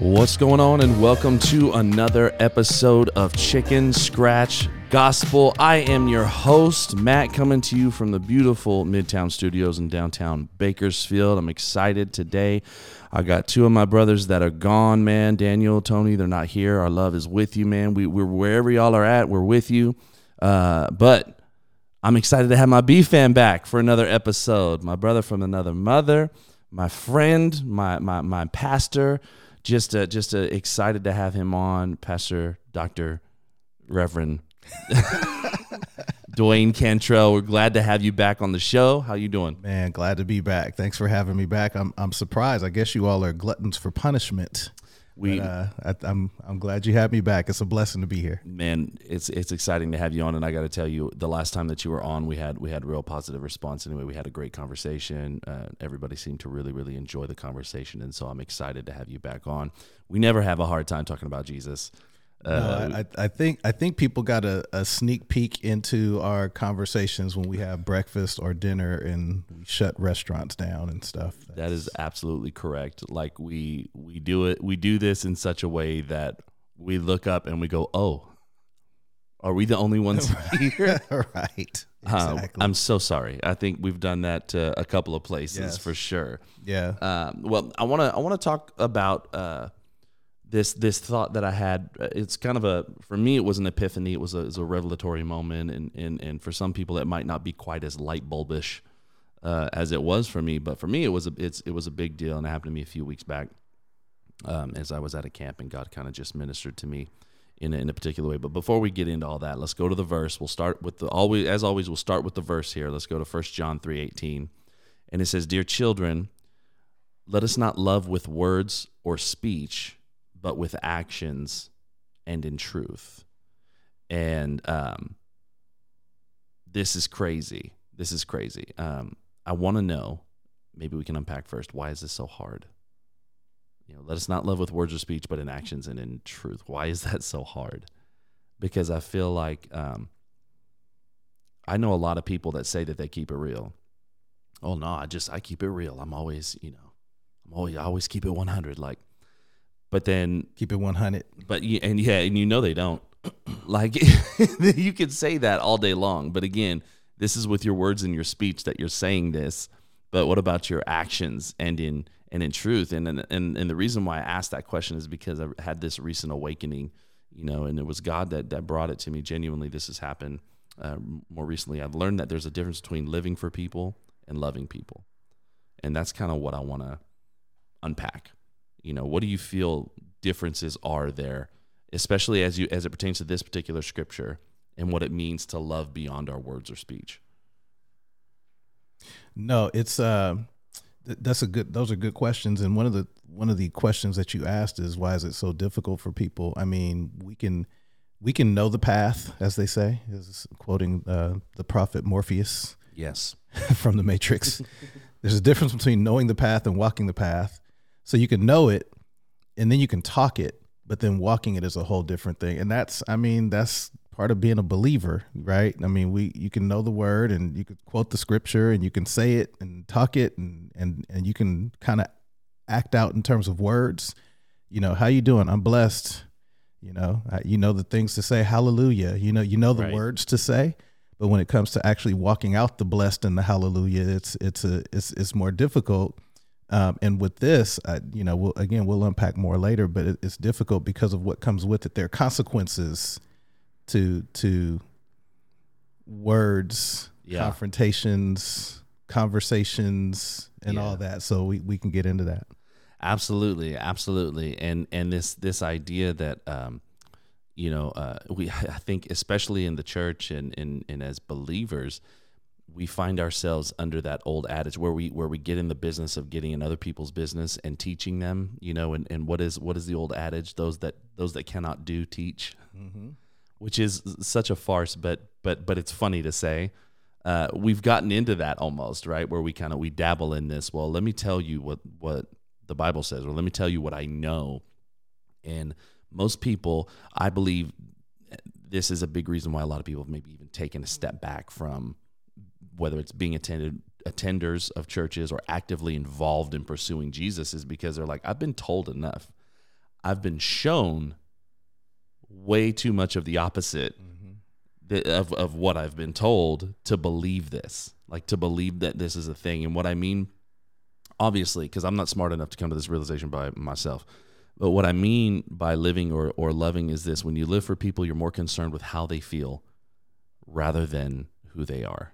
What's going on, and welcome to another episode of Chicken Scratch Gospel. I am your host, Matt, coming to you from the beautiful Midtown Studios in downtown Bakersfield. I'm excited today. I got two of my brothers that are gone, man. Daniel, Tony, they're not here. Our love is with you, man. We, we're wherever y'all are at, we're with you. Uh, but I'm excited to have my B fan back for another episode. My brother from another mother, my friend, my my my pastor. Just uh, just uh, excited to have him on, Pastor Doctor Reverend Dwayne Cantrell. We're glad to have you back on the show. How you doing? Man, glad to be back. Thanks for having me back. I'm I'm surprised. I guess you all are gluttons for punishment. We But, uh, I, I'm I'm glad you had me back. It's a blessing to be here. man, it's it's exciting to have you on, and I got to tell you, the last time that you were on, we had we had real positive response. Anyway, we had a great conversation. Uh, everybody seemed to really really enjoy the conversation, and so I'm excited to have you back on. We never have a hard time talking about Jesus. Uh, No, I, I, think I think people got a, a sneak peek into our conversations when we have breakfast or dinner and we shut restaurants down and stuff. That is absolutely correct. Like we we do it we do this in such a way that we look up and we go, "Oh, are we the only ones here?" right. Uh, Exactly. I'm so sorry. I think we've done that uh, a couple of places Yes. for sure. yeah. Um, well, I want to I want to talk about uh, this this thought that I had. Uh, It's kind of a for me it was an epiphany. It was a, it was a revelatory moment, and, and and for some people it might not be quite as light bulbish uh, as it was for me. But for me it was a it's it was a big deal, and it happened to me a few weeks back um, as I was at a camp, and God kind of just ministered to me in a, in a particular way. But before we get into all that, let's go to the verse. We'll start with the always as always. We'll start with the verse here. Let's go to First John three eighteen, and it says, "Dear children, let us not love with words or speech, but with actions and in truth." And um, this is crazy. This is crazy. Um, I want to know. Maybe we can unpack first. Why is this so hard? You know, let us not love with words or speech, but in actions and in truth. Why is that so hard? Because I feel like um, I know a lot of people that say that they keep it real. Oh no, I just I keep it real. I'm always, you know, I'm always I always keep it 100. Like, but then, Keep it 100. but you, and yeah, and you know they don't. like, you could say that all day long, but again, this is with your words and your speech that you're saying this. But what about your actions and in and in truth? And and and, and the reason why I asked that question is because I had this recent awakening, you know, and it was God that that brought it to me. Genuinely, this has happened uh, more recently. I've learned that there's a difference between living for people and loving people, and that's kind of what I want to unpack. You know, what do you feel differences are there, especially as you as it pertains to this particular scripture and what it means to love beyond our words or speech? No, it's uh th- that's a good those are good questions and one of the one of the questions that you asked is why is it so difficult for people? I mean, we can we can know the path as they say. Is quoting uh, the prophet Morpheus Yes. from the Matrix. There's a difference between knowing the path and walking the path. So you can know it and then you can talk it, but then walking it is a whole different thing. And that's I mean, that's part of being a believer, right? I mean, we you can know the word and you could quote the scripture and you can say it and talk it and and and you can kind of act out in terms of words. You know, how you doing? I'm blessed. You know, you know the things to say. Hallelujah. You know, you know the Right. words to say. But when it comes to actually walking out the blessed and the hallelujah, it's it's a it's it's more difficult. Um, and with this, I, you know, we'll, again, we'll unpack more later. But it, it's difficult because of what comes with it. There are consequences to to words, Yeah. confrontations, conversations, and Yeah. all that. So we, we can get into that. Absolutely, absolutely, and and this this idea that um, you know uh, we I think especially in the church and and and as believers, we find ourselves under that old adage where we where we get in the business of getting in other people's business and teaching them, you know, and and what is what is the old adage? Those that those that cannot do teach, which is such a farce, but but but it's funny to say. Uh, we've gotten into that almost right where we kind of we dabble in this. Well, let me tell you what what the Bible says, or let me tell you what I know. And most people, I believe, this is a big reason why a lot of people have maybe even taken a step back from whether it's being attended attenders of churches or actively involved in pursuing Jesus is because they're like, I've been told enough. I've been shown way too much of the opposite mm-hmm. th- of of what I've been told to believe this, like to believe that this is a thing. And what I mean, obviously, because I'm not smart enough to come to this realization by myself. But what I mean by living or, or loving is this when you live for people, you're more concerned with how they feel rather than who they are.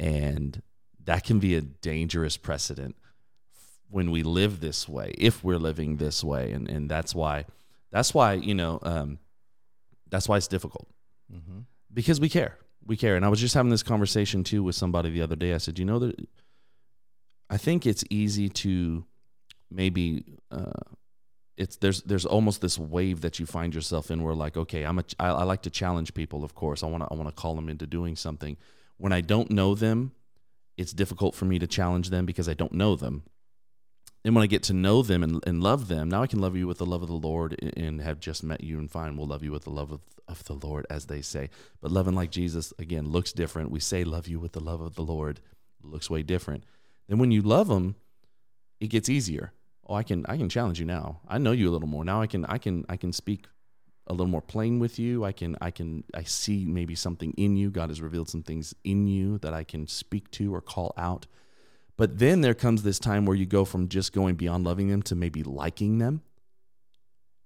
And that can be a dangerous precedent when we live this way, if we're living this way. And, and that's why, that's why, you know, um, that's why it's difficult Mm-hmm. because we care. We care. And I was just having this conversation too with somebody the other day. I said, you know, that I think it's easy to maybe, uh, it's there's there's almost this wave that you find yourself in where like okay I'm a I, I like to challenge people of course I want to I want to call them into doing something when I don't know them it's difficult for me to challenge them because I don't know them. And when I get to know them and, and love them now I can love you with the love of the Lord and- have just met you and fine we'll love you with the love of, of the Lord as they say. But loving like Jesus again looks different. We say love you with the love of the Lord looks way different. Then when you love them it gets easier. Oh i can i can challenge you now. I know you a little more. Now i can i can i can speak a little more plain with you. I can i can i see maybe something in you. God has revealed some things in you that i can speak to or call out. But then there comes this time where you go from just going beyond loving them to maybe liking them.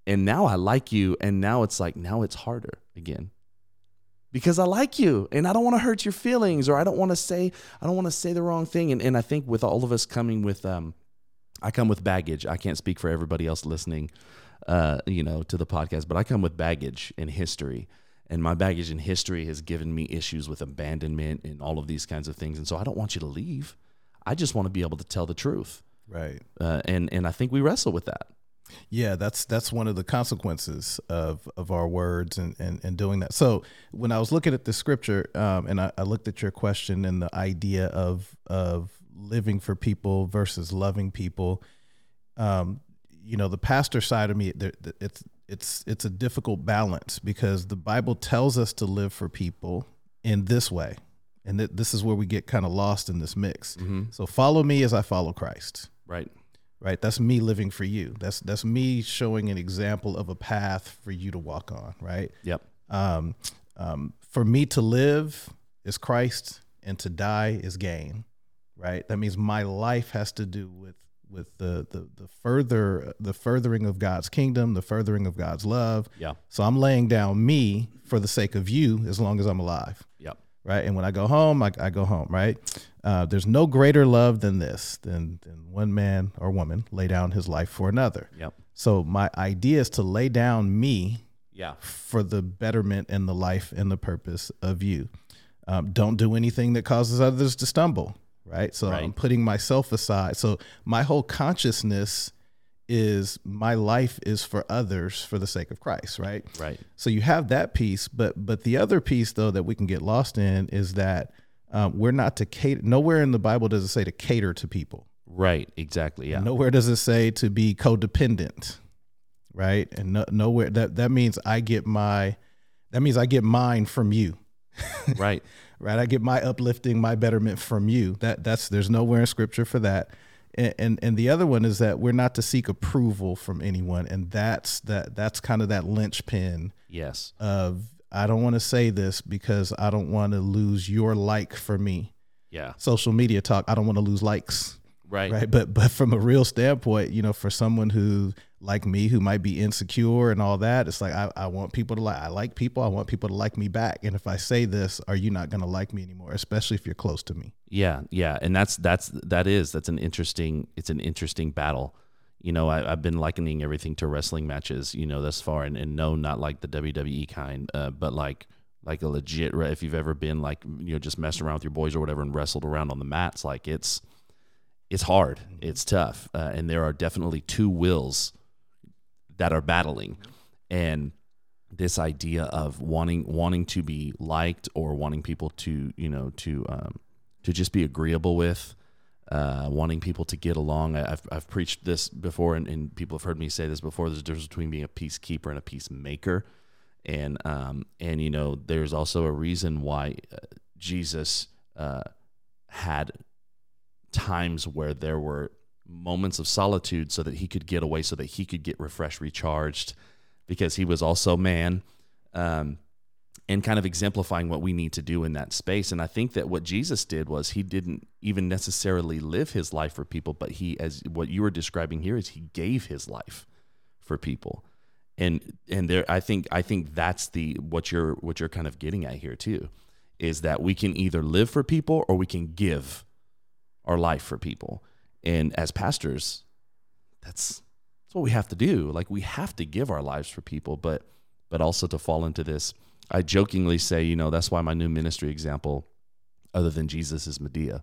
And now i like you and now it's like now it's harder again. Because I like you and I don't want to hurt your feelings or I don't want to say I don't want to say the wrong thing. And and I think with all of us coming with um I come with baggage. I can't speak for everybody else listening, uh, you know, to the podcast, but I come with baggage in history. And my baggage in history has given me issues with abandonment and all of these kinds of things. And so I don't want you to leave. I just want to be able to tell the truth. Right. Uh, and and I think we wrestle with that. Yeah, that's that's one of the consequences of of our words and and, and doing that. So when I was looking at the scripture, um, and I, I looked at your question and the idea of of living for people versus loving people, um, you know, the pastor side of me, it's it's it's a difficult balance because the Bible tells us to live for people in this way, and th- this is where we get kind of lost in this mix. Mm-hmm. So follow me as I follow Christ Right. right that's me living for you that's that's me showing an example of a path for you to walk on right Yep. um, um, for me to live is christ and to die is gain right that means my life has to do with with the the, the further the furthering of god's kingdom the furthering of god's love Yeah. so i'm laying down me for the sake of you as long as i'm alive Yep. right? And when I go home, I, I go home, right? Uh, there's no greater love than this, than, than one man or woman lay down his life for another. Yep. So my idea is to lay down me Yeah. for the betterment and the life and the purpose of you. Um, don't do anything that causes others to stumble, right? So Right. I'm putting myself aside. So my whole consciousness is my life is for others for the sake of Christ, right? Right. So you have that piece, but but the other piece though that we can get lost in is that um, we're not to cater. Nowhere in the Bible does it say to cater to people. Right. Exactly. Yeah. Nowhere does it say to be codependent, right? And no, nowhere that that means I get my that means I get mine from you, Right. right? I get my uplifting, my betterment from you. That that's there's nowhere in Scripture for that. And, and and the other one is that we're not to seek approval from anyone, and that's that that's kind of that linchpin Yes. of I don't want to say this because I don't want to lose your like for me. Yeah. Social media talk, I don't want to lose likes, Right. right? But but from a real standpoint, you know, for someone who like me who might be insecure and all that, it's like I, I want people to like I like people, I want people to like me back. And if I say this, are you not gonna like me anymore? Especially if you're close to me. Yeah, yeah, and that's that's that is that's an interesting it's an interesting battle. You know, I, I've been likening everything to wrestling matches. You know, thus far, and, and no, not like the WWE kind, uh, but like like a legit. If you've ever been like you know just messing around with your boys or whatever and wrestled around on the mats, like it's it's hard, it's tough, uh, and there are definitely two wills that are battling, and this idea of wanting wanting to be liked or wanting people to you know to um, to just be agreeable with, uh, wanting people to get along. I- I've, I've preached this before, and, and people have heard me say this before. There's a difference between being a peacekeeper and a peacemaker, and um, and you know, there's also a reason why uh, Jesus uh, had times where there were moments of solitude so that he could get away, so that he could get refreshed, recharged, because he was also man. Um, and kind of exemplifying what we need to do in that space. And I think that what Jesus did was he didn't even necessarily live his life for people, but he, as what you were describing here, is he gave his life for people. And and there, I think I think that's the what you're what you're kind of getting at here too, is that we can either live for people or we can give our life for people. And as pastors, that's that's what we have to do. Like we have to give our lives for people, but but also to fall into this I jokingly say, you know, that's why my new ministry example, other than Jesus, is Madea.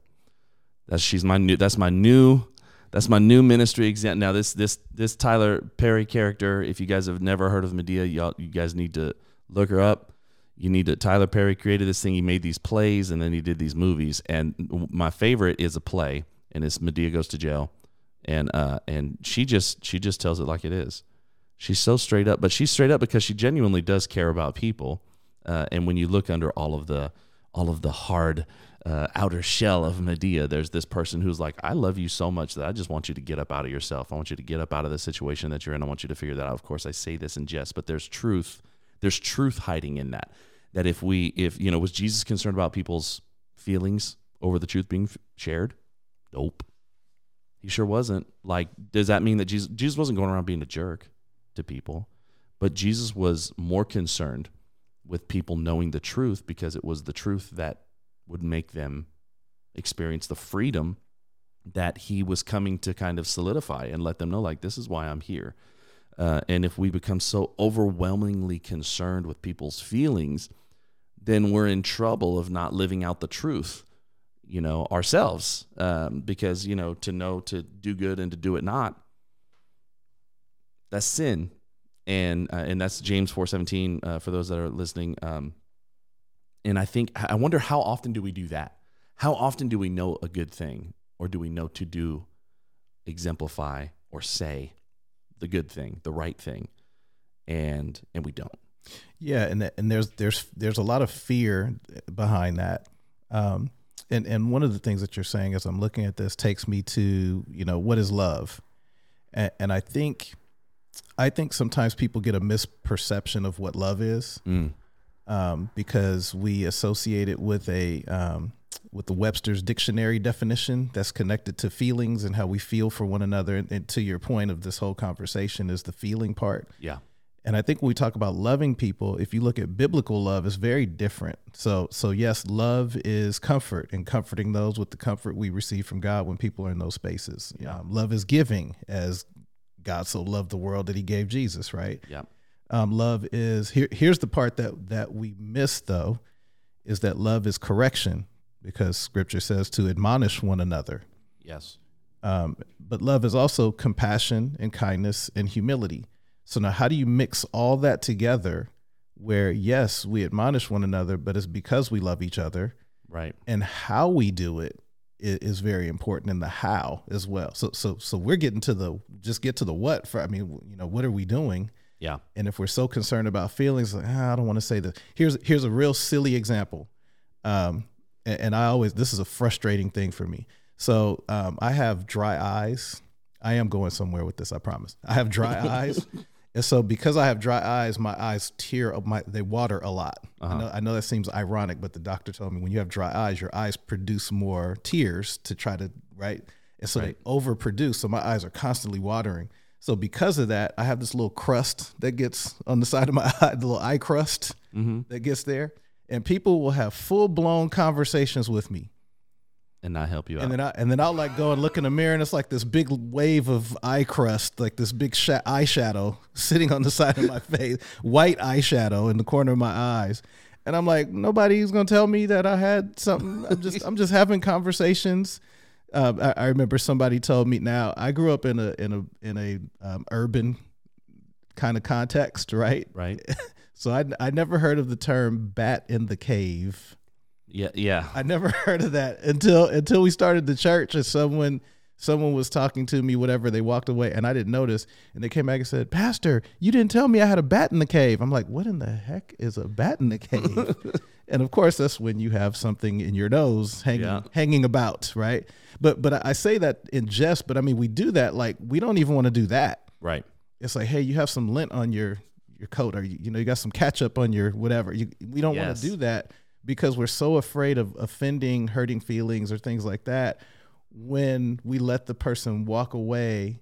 That's she's my new. That's my new. That's my new ministry example. Now this this this Tyler Perry character. If you guys have never heard of Madea, y'all you guys need to look her up. You need to. Tyler Perry created this thing. He made these plays and then he did these movies. And my favorite is a play, and it's Madea goes to jail, and uh and she just she just tells it like it is. She's so straight up, but she's straight up because she genuinely does care about people uh, and when you look under all of the all of the hard uh, outer shell of Madea, there's this person who's like, I love you so much that I just want you to get up out of yourself. I want you to get up out of the situation that you're in. I want you to figure that out. Of course, I say this in jest, but there's truth. There's truth hiding in that. That if we, if, you know, was Jesus concerned about people's feelings over the truth being shared? Nope. He sure wasn't. Like, does that mean that Jesus, Jesus wasn't going around being a jerk to people? But Jesus was more concerned with people knowing the truth because it was the truth that would make them experience the freedom that he was coming to kind of solidify and let them know like this is why i'm here uh, and if we become so overwhelmingly concerned with people's feelings then we're in trouble of not living out the truth you know ourselves um, because you know to know to do good and to do it not that's sin and uh, and that's James four seventeen uh, for those that are listening. Um, and I think I wonder how often do we do that? How often do we know a good thing, or do we know to do, exemplify, or say the good thing, the right thing, and and we don't. Yeah, and and there's there's there's a lot of fear behind that. Um, and and one of the things that you're saying as I'm looking at this takes me to you know what is love, and, and I think I think sometimes people get a misperception of what love is mm. um, because we associate it with a um, with the Webster's dictionary definition that's connected to feelings and how we feel for one another. And, and to your point of this whole conversation is the feeling part. Yeah. And I think when we talk about loving people, if you look at biblical love, it's very different. So, so yes, love is comfort and comforting those with the comfort we receive from God when people are in those spaces. Yeah. Um, love is giving, as God so loved the world that he gave Jesus, right? Yeah. Um, love is here. Here's the part that that we miss though, is that love is correction because Scripture says to admonish one another. Yes. Um, but love is also compassion and kindness and humility. So now, how do you mix all that together? Where yes, we admonish one another, but it's because we love each other, right? And how we do it is, very important in the how as well. So so so we're getting to the just get to the what for I mean, you know, what are we doing? Yeah. And if we're so concerned about feelings, like, ah, I don't want to say this. Here's here's a real silly example. Um, and, and I always this is a frustrating thing for me. So um, I have dry eyes. I am going somewhere with this. I promise. I have dry eyes, and so because I have dry eyes, my eyes tear up. My they water a lot. Uh-huh. I know I know that seems ironic, but the doctor told me when you have dry eyes, your eyes produce more tears to try to right, and so right. they overproduce. So my eyes are constantly watering. So because of that, I have this little crust that gets on the side of my eye, the little eye crust mm-hmm. that gets there, and people will have full blown conversations with me and not help you and out. then I and then I'll like go and look in the mirror and it's like this big wave of eye crust, like this big sh- eyeshadow sitting on the side of my face, white eyeshadow in the corner of my eyes. And I'm like, nobody's gonna tell me that I had something. I'm just I'm just having conversations. Um, I, I, remember somebody told me. Now I grew up in a in a in a um, urban kind of context, right? Right. so I I never heard of the term "bat in the cave." Yeah, yeah. I never heard of that until until we started the church and someone someone was talking to me, whatever, they walked away and I didn't notice. And they came back and said, Pastor, you didn't tell me I had a bat in the cave. I'm like, what in the heck is a bat in the cave? and of course that's when you have something in your nose hanging Yeah. hanging about, right? But but I say that in jest, but I mean we do that like we don't even want to do that. Right. It's like, hey, you have some lint on your your coat, or you, you know you got some ketchup on your whatever. You, we don't want to do that because we're so afraid of offending, hurting feelings, or things like that. When we let the person walk away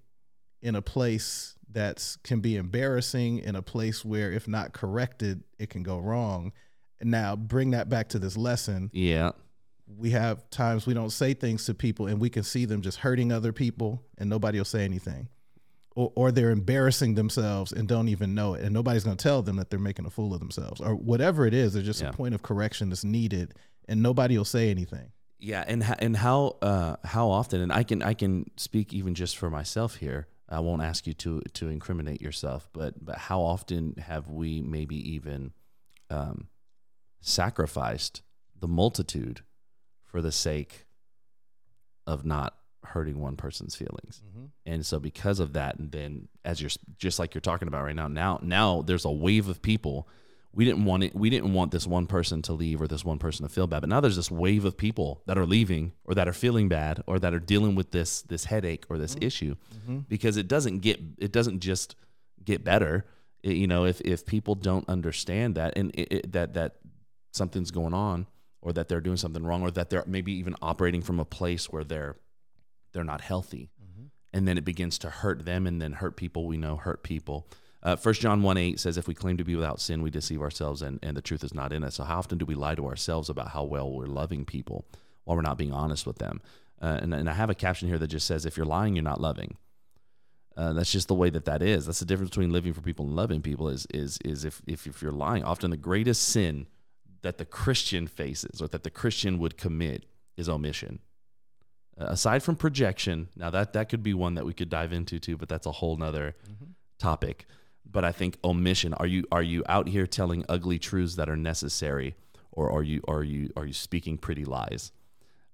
in a place that can be embarrassing, in a place where if not corrected, it can go wrong. Now bring that back to this lesson Yeah. we have times we don't say things to people and we can see them just hurting other people and nobody will say anything or, or they're embarrassing themselves and don't even know it and nobody's going to tell them that they're making a fool of themselves or whatever it is there's just Yeah. a point of correction that's needed and nobody will say anything Yeah, and and how uh, how often? And I can I can speak even just for myself here. I won't ask you to to incriminate yourself, but but how often have we maybe even um, sacrificed the multitude for the sake of not hurting one person's feelings? Mm-hmm. And so because of that, and then as you're just like you're talking about right now, now now there's a wave of people. We didn't want it. We didn't want this one person to leave or this one person to feel bad. But now there's this wave of people that are leaving or that are feeling bad or that are dealing with this this headache or this mm-hmm. issue mm-hmm. because it doesn't get it doesn't just get better. It- you know, if if people don't understand that and it, it, that that something's going on or that they're doing something wrong or that they're maybe even operating from a place where they're they're not healthy and then it begins to hurt them and then hurt people we know hurt people uh, john 1 8 says if we claim to be without sin we deceive ourselves and, and the truth is not in us so how often do we lie to ourselves about how well we're loving people while we're not being honest with them uh, and, and i have a caption here that just says if you're lying you're not loving uh, that's just the way that that is. That's the difference between living for people and loving people. Is is is if if, if you're lying, often the greatest sin that the Christian faces or that the Christian would commit is omission. Aside from projection, now that that could be one that we could dive into too, but that's a whole nother topic. But I think omission. Are you are you out here telling ugly truths that are necessary, or are you are you are you speaking pretty lies?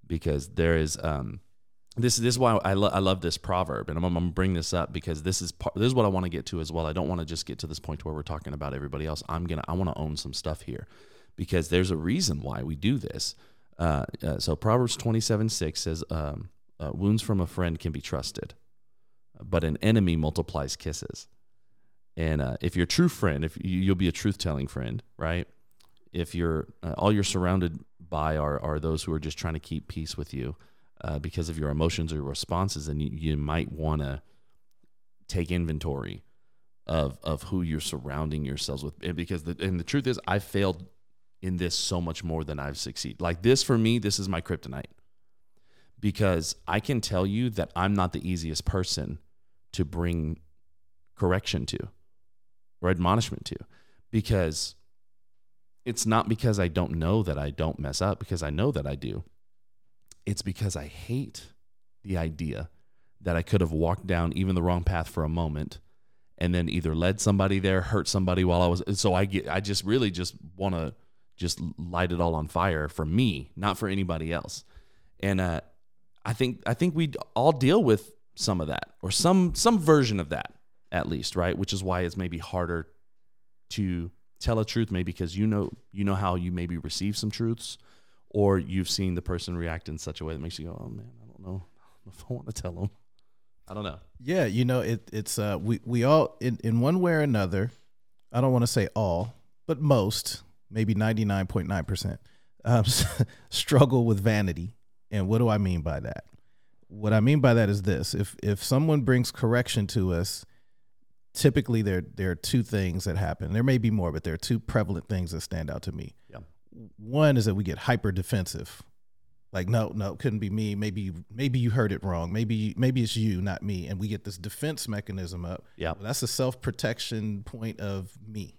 Because there is um, this this is why I, lo- I love this proverb, and I'm, I'm gonna bring this up because this is part, this is what I want to get to as well. I don't want to just get to this point where we're talking about everybody else. I'm gonna I want to own some stuff here because there's a reason why we do this. Uh, uh, so Proverbs 27 6 says, um, uh, "Wounds from a friend can be trusted, but an enemy multiplies kisses." And uh, if you're a true friend, if you, you'll be a truth telling friend, right? If you're uh, all you're surrounded by are are those who are just trying to keep peace with you because of your emotions or your responses, then you, you might want to take inventory of of who you're surrounding yourselves with. And because the and the truth is, I failed in this so much more than I've succeeded. Like this for me, this is my kryptonite because I can tell you that I'm not the easiest person to bring correction to or admonishment to because it's not because I don't know that I don't mess up because I know that I do. It's because I hate the idea that I could have walked down even the wrong path for a moment and then either led somebody there, hurt somebody while I was so I get I just really just want to just light it all on fire for me, not for anybody else. And uh I think I think we all deal with some of that or some some version of that at least, right? Which is why it's maybe harder to tell a truth maybe because you know you know how you maybe receive some truths or you've seen the person react in such a way that makes you go, "Oh man, I don't know if I want to tell them." I don't know. Yeah, you know, it, it's uh, we we all in, in one way or another. I don't want to say all, but most, maybe ninety nine point nine percent, um, struggle with vanity. And what do I mean by that? What I mean by that is this: if if someone brings correction to us, typically there there are two things that happen. There may be more, but there are two prevalent things that stand out to me. Yeah. One is that we get hyper defensive like no no it couldn't be me maybe you maybe you heard it wrong maybe maybe it's you not me and we get this defense mechanism up Yeah. well, that's a self-protection point of me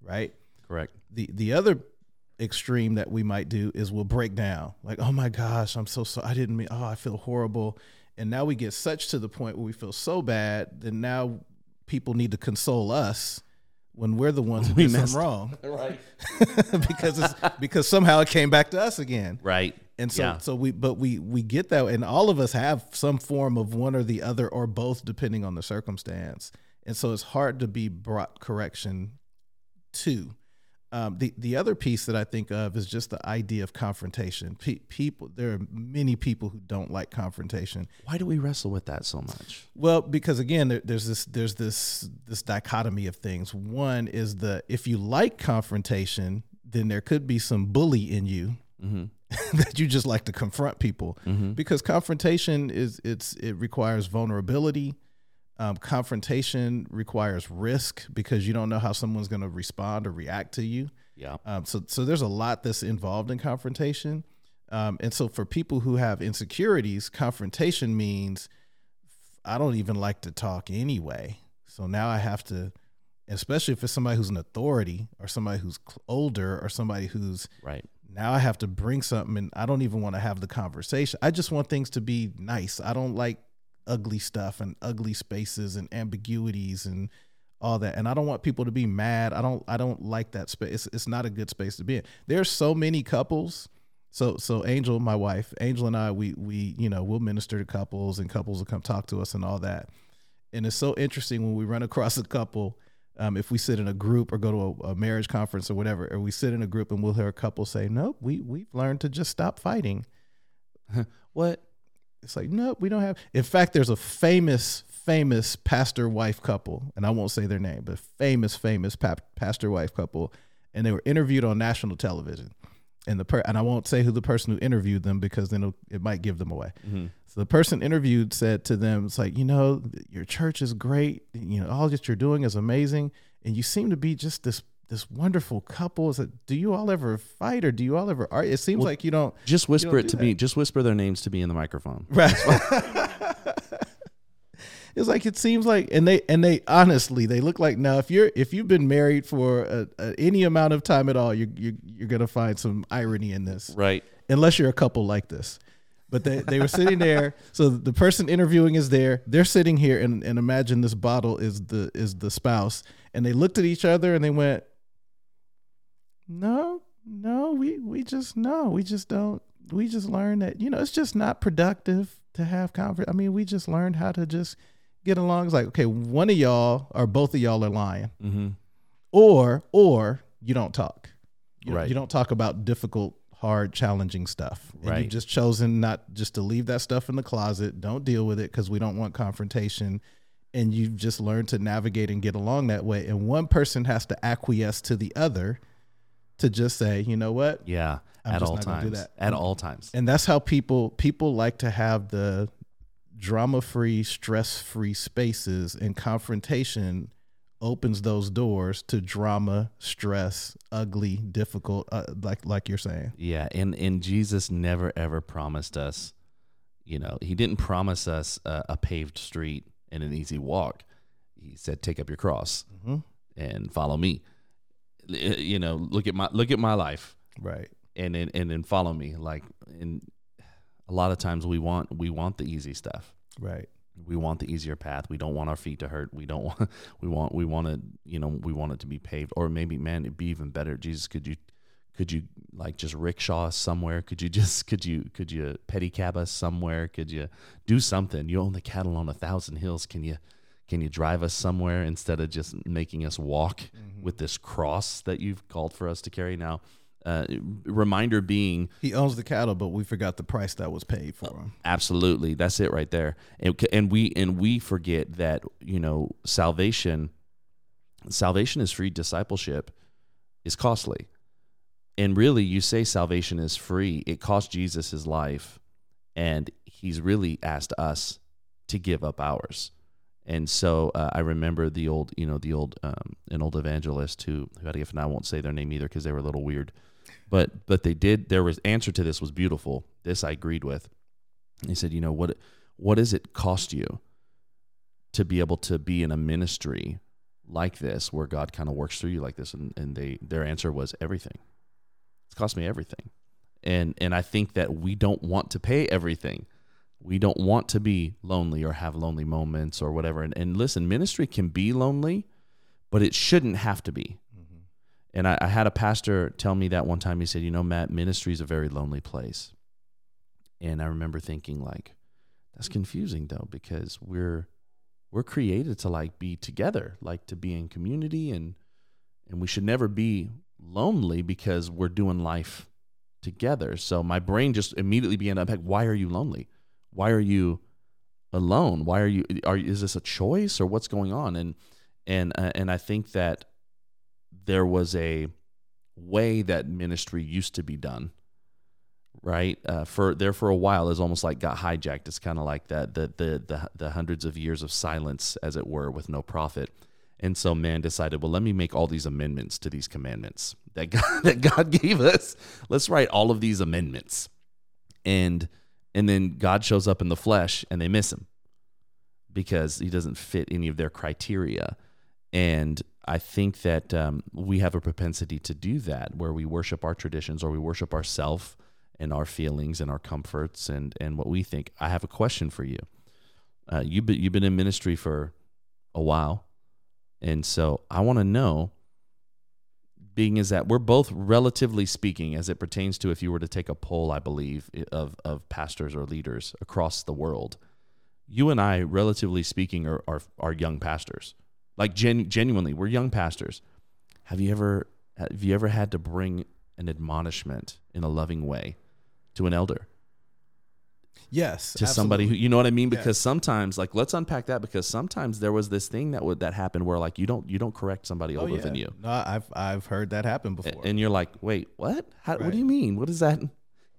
right Correct. the the other extreme that we might do is we'll break down like oh my gosh i'm so so i didn't mean oh i feel horrible and now we get such to the point where we feel so bad that now people need to console us when we're the ones who We did messed something wrong Right. because it's because somehow it came back to us again Right. and so, Yeah. so we, but we, we get that, and all of us have some form of one or the other, or both, depending on the circumstance. And so, it's hard to be brought correction to. Um, the the other piece that I think of is just the idea of confrontation. Pe- people, there are many people who don't like confrontation. Why do we wrestle with that so much? Well, because again, there, there's this there's this this dichotomy of things. One is the if you like confrontation, then there could be some bully in you that you just like to confront people because confrontation is it's it requires vulnerability. Um, confrontation requires risk because you don't know how someone's going to respond or react to you. Yeah. Um, so, so there's a lot that's involved in confrontation. Um, and so for people who have insecurities, confrontation means I don't even like to talk anyway. So now I have to, especially if it's somebody who's an authority or somebody who's older or somebody who's Right. now I have to bring something and I don't even want to have the conversation. I just want things to be nice. I don't like ugly stuff and ugly spaces and ambiguities and all that. And I don't want people to be mad. I don't I don't like that space. It's, it's not a good space to be in. There's so many couples. So so Angel, my wife, Angel and I, we we, you know, we'll minister to couples and couples will come talk to us and all that. And it's so interesting when we run across a couple um, if we sit in a group or go to a, a marriage conference or whatever, or we sit in a group and we'll hear a couple say, "Nope, we we've learned to just stop fighting." What? It's like, nope, we don't have. In fact, there's a famous, famous pastor wife couple, and I won't say their name, but famous, famous pa- pastor wife couple, and they were interviewed on national television. And the per- and I won't say who the person who interviewed them because then it'll, it might give them away. Mm-hmm. So the person interviewed said to them, "It's like you know, your church is great. You know, all that you're doing is amazing, and you seem to be just this." This wonderful couple. Is it, do you all ever fight or do you all ever argue? It seems like you don't. Just whisper don't it to me. Just whisper their names to me in the microphone. Right. it's like it seems like, and they and they honestly they look like now. If you're if you've been married for a, a, any amount of time at all, you you you're gonna find some irony in this, Right. unless you're a couple like this. But they, they were sitting there. So the person interviewing is there. They're sitting here, and, and imagine this bottle is the is the spouse. And they looked at each other and they went, "No, no, we we just no, we just don't. We just learned that you know it's just not productive to have conversation. I mean, we just learned how to just get along. It's like okay, one of y'all or both of y'all are lying, Mm-hmm. or or you don't talk. You, Right. you don't talk about difficult, hard, challenging stuff. And Right. you've just chosen not just to leave that stuff in the closet. Don't deal with it because we don't want confrontation. And you've just learned to navigate and get along that way. And one person has to acquiesce to the other to just say, you know what? Yeah. I'm at all not gonna do times. At all times. And that's how people people like to have the drama free, stress free spaces and confrontation opens those doors to drama, stress, ugly, difficult, uh, like like you're saying. Yeah, and and Jesus never ever promised us, you know, he didn't promise us a, a paved street and an easy walk. He said, "Take up your cross Mhm. and follow me." You know, look at my look at my life, Right. and then and then follow me. Like, and a lot of times we want we want the easy stuff. Right. We want the easier path. We don't want our feet to hurt. We don't want we want we want it, you know, we want it to be paved. Or maybe, man, it'd be even better. Jesus, could you could you like just rickshaw us somewhere? Could you just could you could you pedicab us somewhere? Could you do something? You own the cattle on a thousand hills. Can you can you drive us somewhere instead of just making us walk with this cross that you've called for us to carry? Now, uh, reminder being He owns the cattle, but we forgot the price that was paid for him. Absolutely, that's it right there. And and we and we forget that you know salvation, salvation is free. Discipleship is costly, and really, you say salvation is free. It cost Jesus his life, and he's really asked us to give up ours. And so uh, I remember the old, you know, the old, um, an old evangelist who, who a gift, and I won't say their name either because they were a little weird, but but they did. There was answer to this was beautiful. This I agreed with. He said, you know what what does it cost you to be able to be in a ministry like this where God kind of works through you like this? And and they their answer was everything. It's cost me everything. And and I think that we don't want to pay everything. We don't want to be lonely or have lonely moments or whatever. And, and listen, ministry can be lonely, but it shouldn't have to be. Mm-hmm. And I, I had a pastor tell me that one time. He said, "You know, Matt, ministry is a very lonely place." And I remember thinking, like, that's confusing though, because we're we're created to like be together, like to be in community, and and we should never be lonely because we're doing life together. So my brain just immediately began to unpack why are you lonely? Why are you alone? Why are you are is this a choice or what's going on? And and uh, and I think that there was a way that ministry used to be done right? Uh, for there for a while is almost like got hijacked. It's kind of like that the, the the the hundreds of years of silence as it were with no prophet. And so man decided well let me make all these amendments to these commandments that god, that god gave us. Let's write all of these amendments. And and then god shows up in the flesh and they miss him because he doesn't fit any of their criteria and I think that um, we have a propensity to do that, where we worship our traditions or we worship ourself and our feelings and our comforts and and what we think. I have a question for you. Uh, you've been, you've been in ministry for a while, and so I want to know. Being is that we're both relatively speaking, as it pertains to if you were to take a poll, I believe of of pastors or leaders across the world, you and I, relatively speaking, are are, are young pastors like gen- genuinely, we're young pastors. Have you ever have you ever had to bring an admonishment in a loving way to an elder? Yes, to somebody who you know what I mean? Because Yes. sometimes like let's unpack that because sometimes there was this thing that would that happened where like you don't you don't correct somebody Oh, older yeah. than you. No, I've I've heard that happen before. and you're like wait what? How, what do you mean? What is that?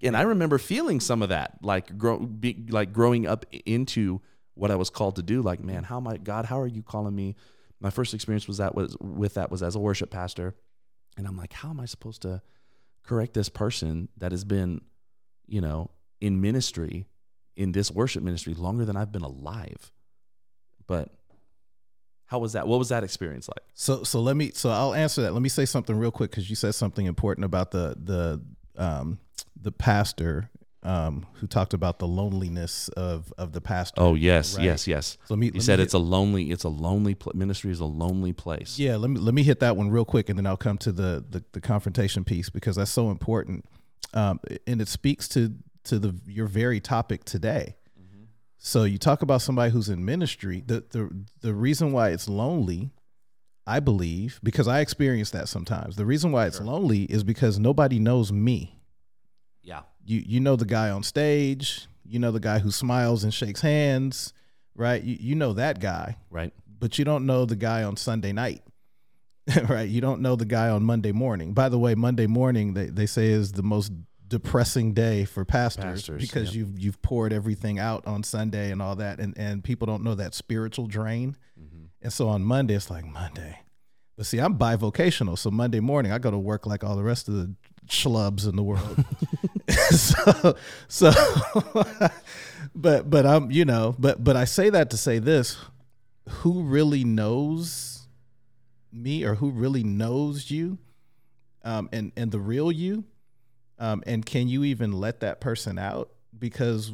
And I remember feeling some of that like grow be, like growing up into what I was called to do like man how am I God how are you calling me? My first experience was that was with that was as a worship pastor. And I'm like how am I supposed to correct this person that has been you know in ministry in this worship ministry longer than I've been alive but how was that what was that experience like So so let me so I'll answer that. Let me say something real quick because you said something important about the the um the pastor um who talked about the loneliness of of the pastor. oh yes Right. yes yes So let me, You let said me it's a lonely, it's a lonely pl- ministry is a lonely place. Yeah, let me let me hit that one real quick, and then I'll come to the the, the confrontation piece because that's so important, um, and it speaks to to the your very topic today. So you talk about somebody who's in ministry. The the the reason why it's lonely, I believe, because I experience that sometimes. The reason why it's lonely is because nobody knows me. Yeah. You you know the guy on stage, you know the guy who smiles and shakes hands, right? You you know that guy Right. but you don't know the guy on Sunday night. right? You don't know the guy on Monday morning. By the way, Monday morning they, they say is the most depressing day for pastors, Pastors, because you've you've poured everything out on Sunday and all that and and people don't know that spiritual drain. Mm-hmm. And so on Monday it's like Monday. But see, I'm bivocational, so Monday morning I go to work like all the rest of the schlubs in the world. so so but but I'm you know, but but I say that to say this, who really knows me or who really knows you um and and the real you um and can you even let that person out? Because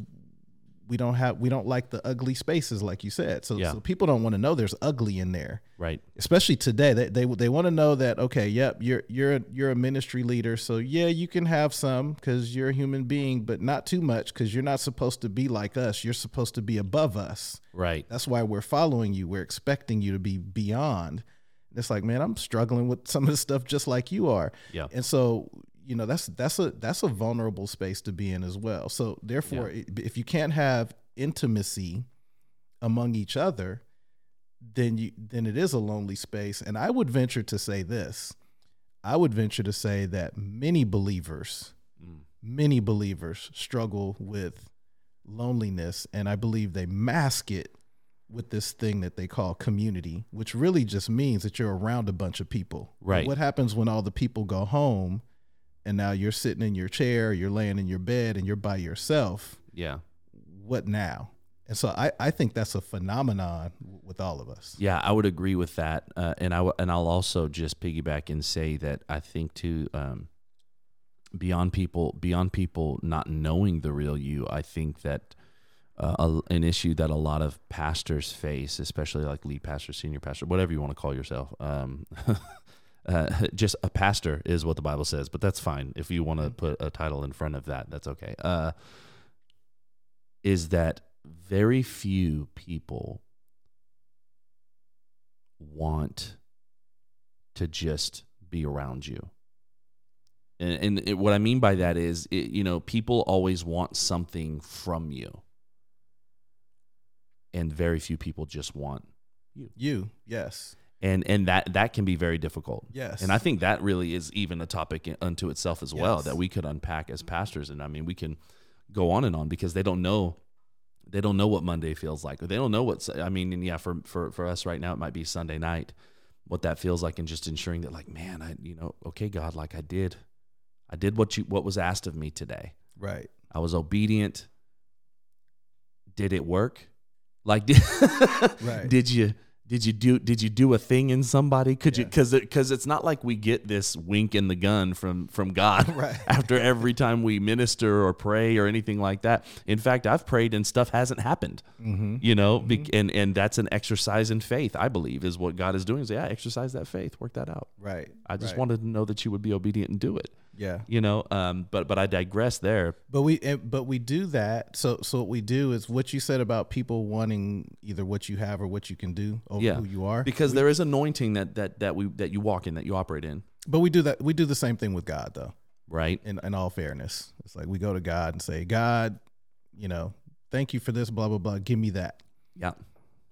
we don't have we don't like the ugly spaces like you said. So, Yeah. so people don't want to know there's ugly in there. Right. especially today they they, they want to know that okay yep you're you're a, you're a ministry leader. So yeah you can have some because you're a human being but not too much because you're not supposed to be like us. You're supposed to be above us. Right. that's why we're following you. We're expecting you to be beyond. It's like man i'm struggling with some of the stuff just like you are. Yeah. and so you know that's that's a that's a vulnerable space to be in as well. So therefore i- if you can't have intimacy among each other then you then it is a lonely space. And i would venture to say this. I would venture to say that many believers Mm. many believers struggle with loneliness. And i believe they mask it with this thing that they call community which really just means that you're around a bunch of people. Right. what happens when all the people go home and now you're sitting in your chair you're laying in your bed and you're by yourself. Yeah. what now? And so i, I think that's a phenomenon with all of us. Yeah, I would agree with that, uh, and I w- and I'll also just piggyback and say that I think too, um, beyond people, beyond people not knowing the real you, I think that uh, a, an issue that a lot of pastors face, especially like lead pastor, senior pastor, whatever you want to call yourself, um, uh, just a pastor is what the Bible says, but that's fine. If you want to put a title in front of that, that's okay. Uh, is that very few people want to just be around you. And, and it, what I mean by that is, it, you know, people always want something from you, and very few people just want You, You, yes, and and that that can be very difficult. yes, And I think that really is even a topic unto itself as well that we could unpack as pastors. And I mean, we can go on and on because they don't know, they don't know what Monday feels like, or they don't know what. I mean, and yeah, for for for us right now, it might be Sunday night, what that feels like, and just ensuring that, like, man, I you know, okay, God, like I did, I did what you what was asked of me today. right, I was obedient. Did it work? Like did, Right. did you did you do did you do a thing in somebody? Could you Yeah. cuz it, cuz it's not like we get this wink in the gun from from God Right. after every time we minister or pray or anything like that. In fact, I've prayed and stuff hasn't happened. mm-hmm. You know, Be- and and that's an exercise in faith, I believe, is what God is doing. Is yeah, exercise that faith, work that out. right. I just right. wanted to know that you would be obedient and do it. Yeah. You know, um, but but I digress there. But we eh, but we do that. So so what we do is what you said about people wanting either what you have or what you can do over Yeah. who you are. because there is anointing that that that we that you walk in that you operate in But we do that. We do the same thing with God, though. right In in all fairness, it's like we go to God and say, God, you know, thank you for this, blah blah blah. Give me that, yeah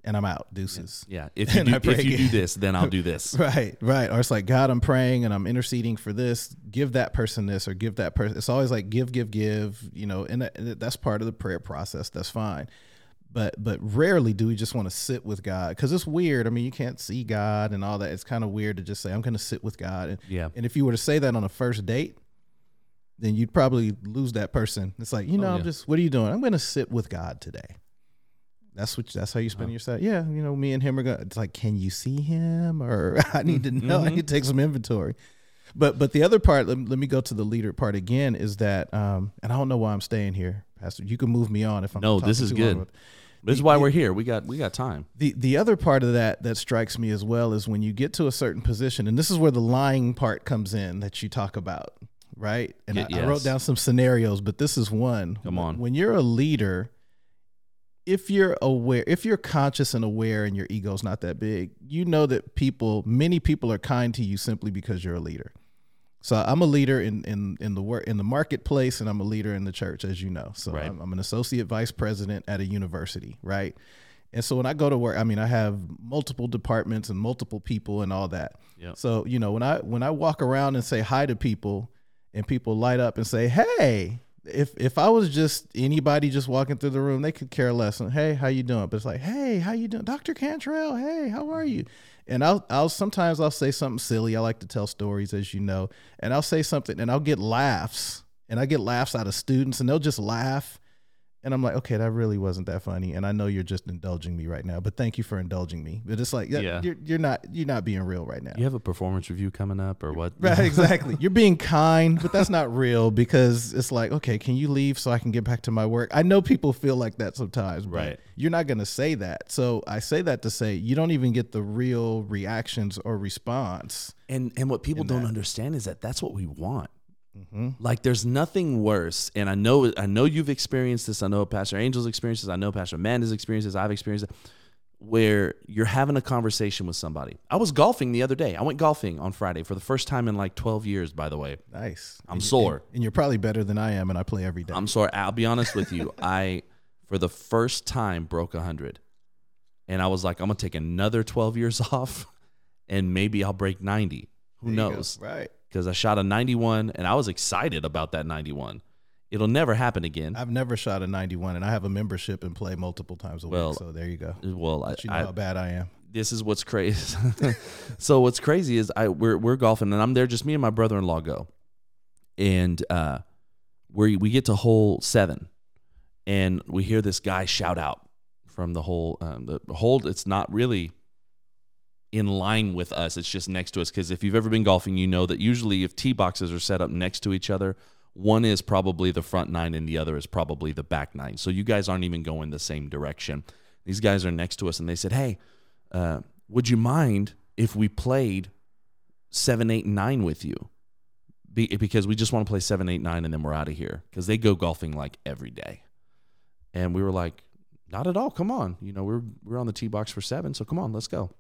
and I'm out. Deuces. yeah if you do, if you do this then i'll do this Right, right. Or it's like, God, I'm praying and I'm interceding for this. Give that person this or give that person. It's always like give, give, give. You know, and uh, that- and that's part of the prayer process. That's fine. But but rarely do we just want to sit with God because it's weird. I mean, you can't see God and all that. It's kind of weird to just say I'm going to sit with God. And, yeah and if you were to say that on a first date, then you'd probably lose that person. It's like you oh, know, Oh, I'm just what are you doing? I'm going to sit with God today. That's what. That's how you spend Uh-huh. your set. Yeah, you know, me and him are going. It's like, can you see him? Or I need to know. I Mhm. need to take some inventory. But but the other part. Let, let me go to the leader part again. Is that um? And I don't know why I'm staying here, Pastor. You can move me on if I'm. No, this is good. long. this is why we're here we got we got time The the other part of that that strikes me as well is when you get to a certain position, and this is where the lying part comes in that you talk about, right? And I wrote down some scenarios, but this is one. Come on. When you're a leader, if you're aware, if you're conscious and aware, and your ego's not that big, you know that people, many people, are kind to you simply because you're a leader. So I'm a leader in in in the work in the marketplace, and I'm a leader in the church, as you know. So Right. I'm, I'm an associate vice president at a university, right? And so when I go to work, I mean, I have multiple departments and multiple people and all that. Yep. So you know, when I when I walk around and say hi to people, and people light up and say, "Hey," if if I was just anybody just walking through the room, they could care less. And, hey, how you doing? But it's like, "Hey, how you doing, Doctor Cantrell? Hey, how are you?" And I'll I'll sometimes I'll say something silly. I like to tell stories, as you know, and I'll say something, and I'll get laughs, and I get laughs out of students, and they'll just laugh. And I'm like, okay, that really wasn't that funny, and I know you're just indulging me right now, but thank you for indulging me. But it's like, yeah, you're you're not you're not being real right now. you have a performance review coming up or what Right, exactly. You're being kind, but that's not real because it's like, okay, can you leave so I can get back to my work? I know people feel like that sometimes, but Right. you're not going to say that. So I say that to say you don't even get the real reactions or response. and and what people don't that. understand is that that's what we want Mm-hmm. like there's nothing worse and i know i know you've experienced this i know pastor angel's experiences. i know pastor amanda's experiences. i've experienced it where you're having a conversation with somebody i was golfing the other day i went golfing on friday for the first time in like 12 years by the way Nice. I'm And sore. And, and you're probably better than I am, and I play every day. i'm sorry i'll be honest with you i for the first time broke 100 and i was like i'm gonna take another 12 years off and maybe i'll break 90 who There knows Right. because I shot a 91 and I was excited about that 91. It'll never happen again. I've never shot a 91, and I have a membership and play multiple times a Well, week. So there you go. well, I, But you know I- how bad I am. this is what's crazy. so what's crazy is I we're we're golfing and I'm there. Just me and my brother-in-law go, and uh, we we get to hole seven, and we hear this guy shout out from the hole. Um, the hole it's not really in line with us. It's just next to us because if you've ever been golfing, you know that usually if tee boxes are set up next to each other, one is probably the front nine and the other is probably the back nine. So you guys aren't even going the same direction. These guys are next to us and they said, "Hey, uh, would you mind if we played seven, eight, and nine with you?" Be, because we just want to play seven, eight, nine, and then we're out of here because they go golfing like every day. And we were like, "Not at all. Come on, you know we're we're on the tee box for seven, so come on, let's go."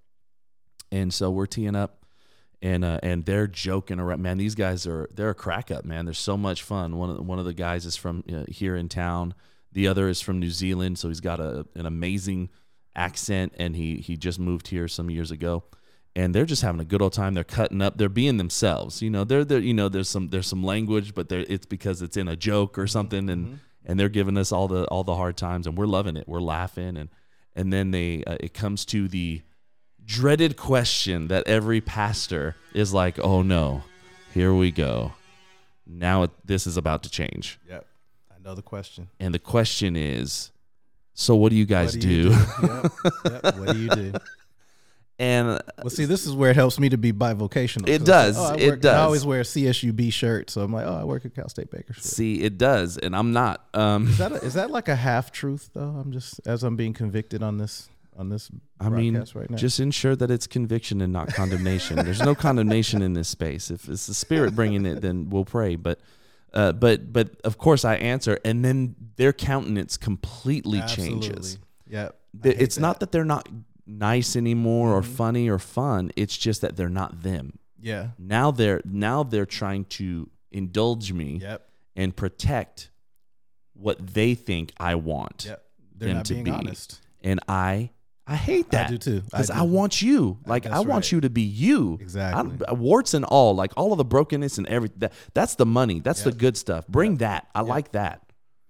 And so we're teeing up, and uh, and they're joking around. Man, these guys are they're a crack up, man. They're so much fun. One of the, one of the guys is from uh, here in town. The other is from New Zealand, so he's got a an amazing accent, and he he just moved here some years ago. And they're just having a good old time. They're cutting up. They're being themselves. You know, they're, they're you know, there's some there's some language, but they're, it's because it's in a joke or something, and and they're giving us all the all the hard times, and we're loving it. We're laughing, and and then they uh, it comes to the dreaded question that every pastor is like, "Oh no, here we go. Now it, this is about to change." Yep. I know the question. And the question is, so what do you guys What do? you yep. Yep. What do you do? and Well, see, this is where it helps me to be bivocational. It So it's does. It does. I always wear a CSUB shirt, so I'm like, oh, I work at Cal State Bakersfield. see, it does, and I'm not. Um, Is that a, is that like a half truth though? I'm just as I'm being convicted on this on this I mean, right now. just ensure that it's conviction and not condemnation. There's no condemnation in this space. If it's the Spirit bringing it, then we'll pray. But, uh, but, but of course, I answer, and then their countenance completely changes. Absolutely. Yep. I Th- It's not that they're not nice anymore or Mhm. funny or fun. It's just that they're not them. Yeah. Now they're now they're trying to indulge me Yep. and protect what they think I want, Yep. They're them not to being be. honest. and I I hate that. I do too. because I, do. want you. Like That's I want right. you to be you. exactly. I'm, warts and all, like all of the brokenness and everything. That, that's the money. That's the good stuff. Bring that. I like that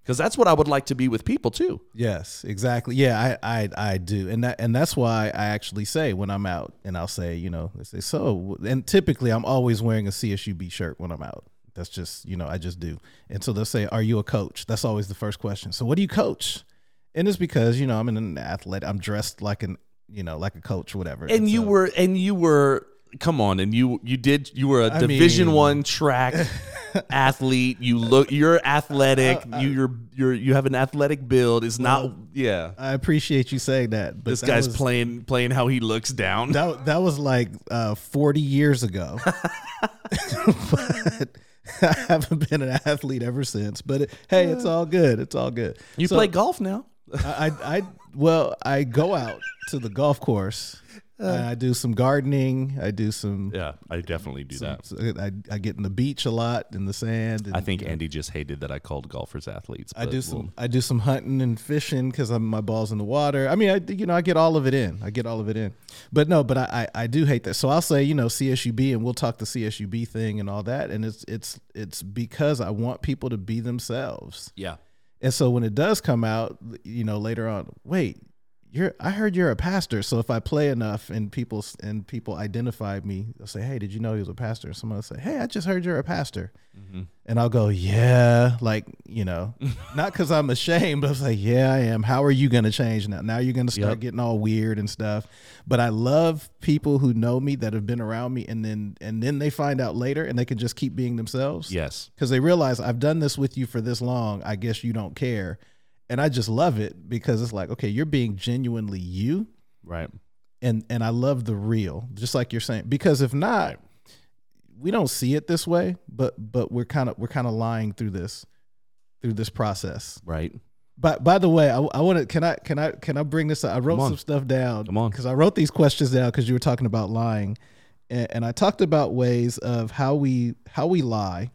because that's what I would like to be with people too. Yes, exactly. Yeah, I, I I do, and that and that's why I actually say when I'm out, and I'll say, you know, they say so, and typically I'm always wearing a CSUB shirt when I'm out. That's just you know I just do, and so they'll say, "Are you a coach?" That's always the first question. So what do you coach? And it's because you know I'm in an athlete. I'm dressed like an you know like a coach, whatever. And you so- were and you were come on and you you did you were a I division mean- 1 track athlete you look you're athletic Uh, you you're you're you have an athletic build it's not yeah I appreciate you saying that. But this that guy's was- playing playing how he looks down That that was like uh, 40 years ago. but I haven't been an athlete ever since. But it, hey, it's all good. It's all good. you So, play golf now I, I, I well, I go out to the golf course. Uh. and I do some gardening. I do some. yeah I definitely do that I, I get in the beach a lot in the sand. and, I think uh, Andy just hated that I called golfers athletes I but do we'll- some I do some hunting and fishing because I'm my balls in the water. I mean, I you know I get all of it in. I get all of it in. But no, but I, I I do hate that. So I'll say you know CSUB and we'll talk the CSUB thing and all that. And it's it's it's because I want people to be themselves. yeah And so when it does come out, you know later on, wait. You're, I heard you're a pastor, so if I play enough and people and people identify me, they'll say, "Hey, did you know he was a pastor?" Someone will say, "Hey, I just heard you're a pastor." Mm-hmm. And I'll go, yeah, like, you know, not because I'm ashamed, but I was like, yeah, I am. How are you going to change now? Now you're going to start Yep. getting all weird and stuff. But I love people who know me that have been around me and then and then they find out later and they can just keep being themselves. yes Because they realize I've done this with you for this long. I guess you don't care. And I just love it because it's like, okay, you're being genuinely you right and and I love the real, just like you're saying. Because if not, we don't see it this way, but but we're kind of we're kind of lying through this through this process. right But by the way, I, I want to can I can I can I bring this? up? I wrote some stuff down. Come on. because I wrote these questions down because you were talking about lying, and, and I talked about ways of how we how we lie.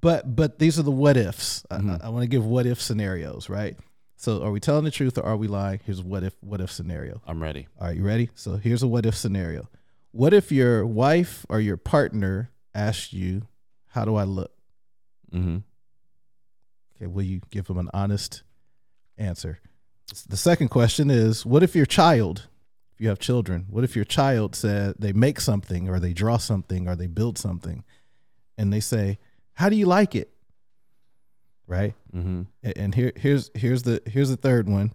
But but these are the what ifs. I- Mhm. I, I want to give what if scenarios, right? So are we telling the truth or are we lying? Here's a what if what if scenario. I'm ready All right, you ready? So here's a what if scenario. What if your wife or your partner asked you, How do I look? mm-hmm. Okay, will you give them an honest answer? The second question is What if your child, if you have children, what if your child said they make something or they draw something or they build something and they say, How do you like it? Right? Mm-hmm. And here here's here's the here's the third one.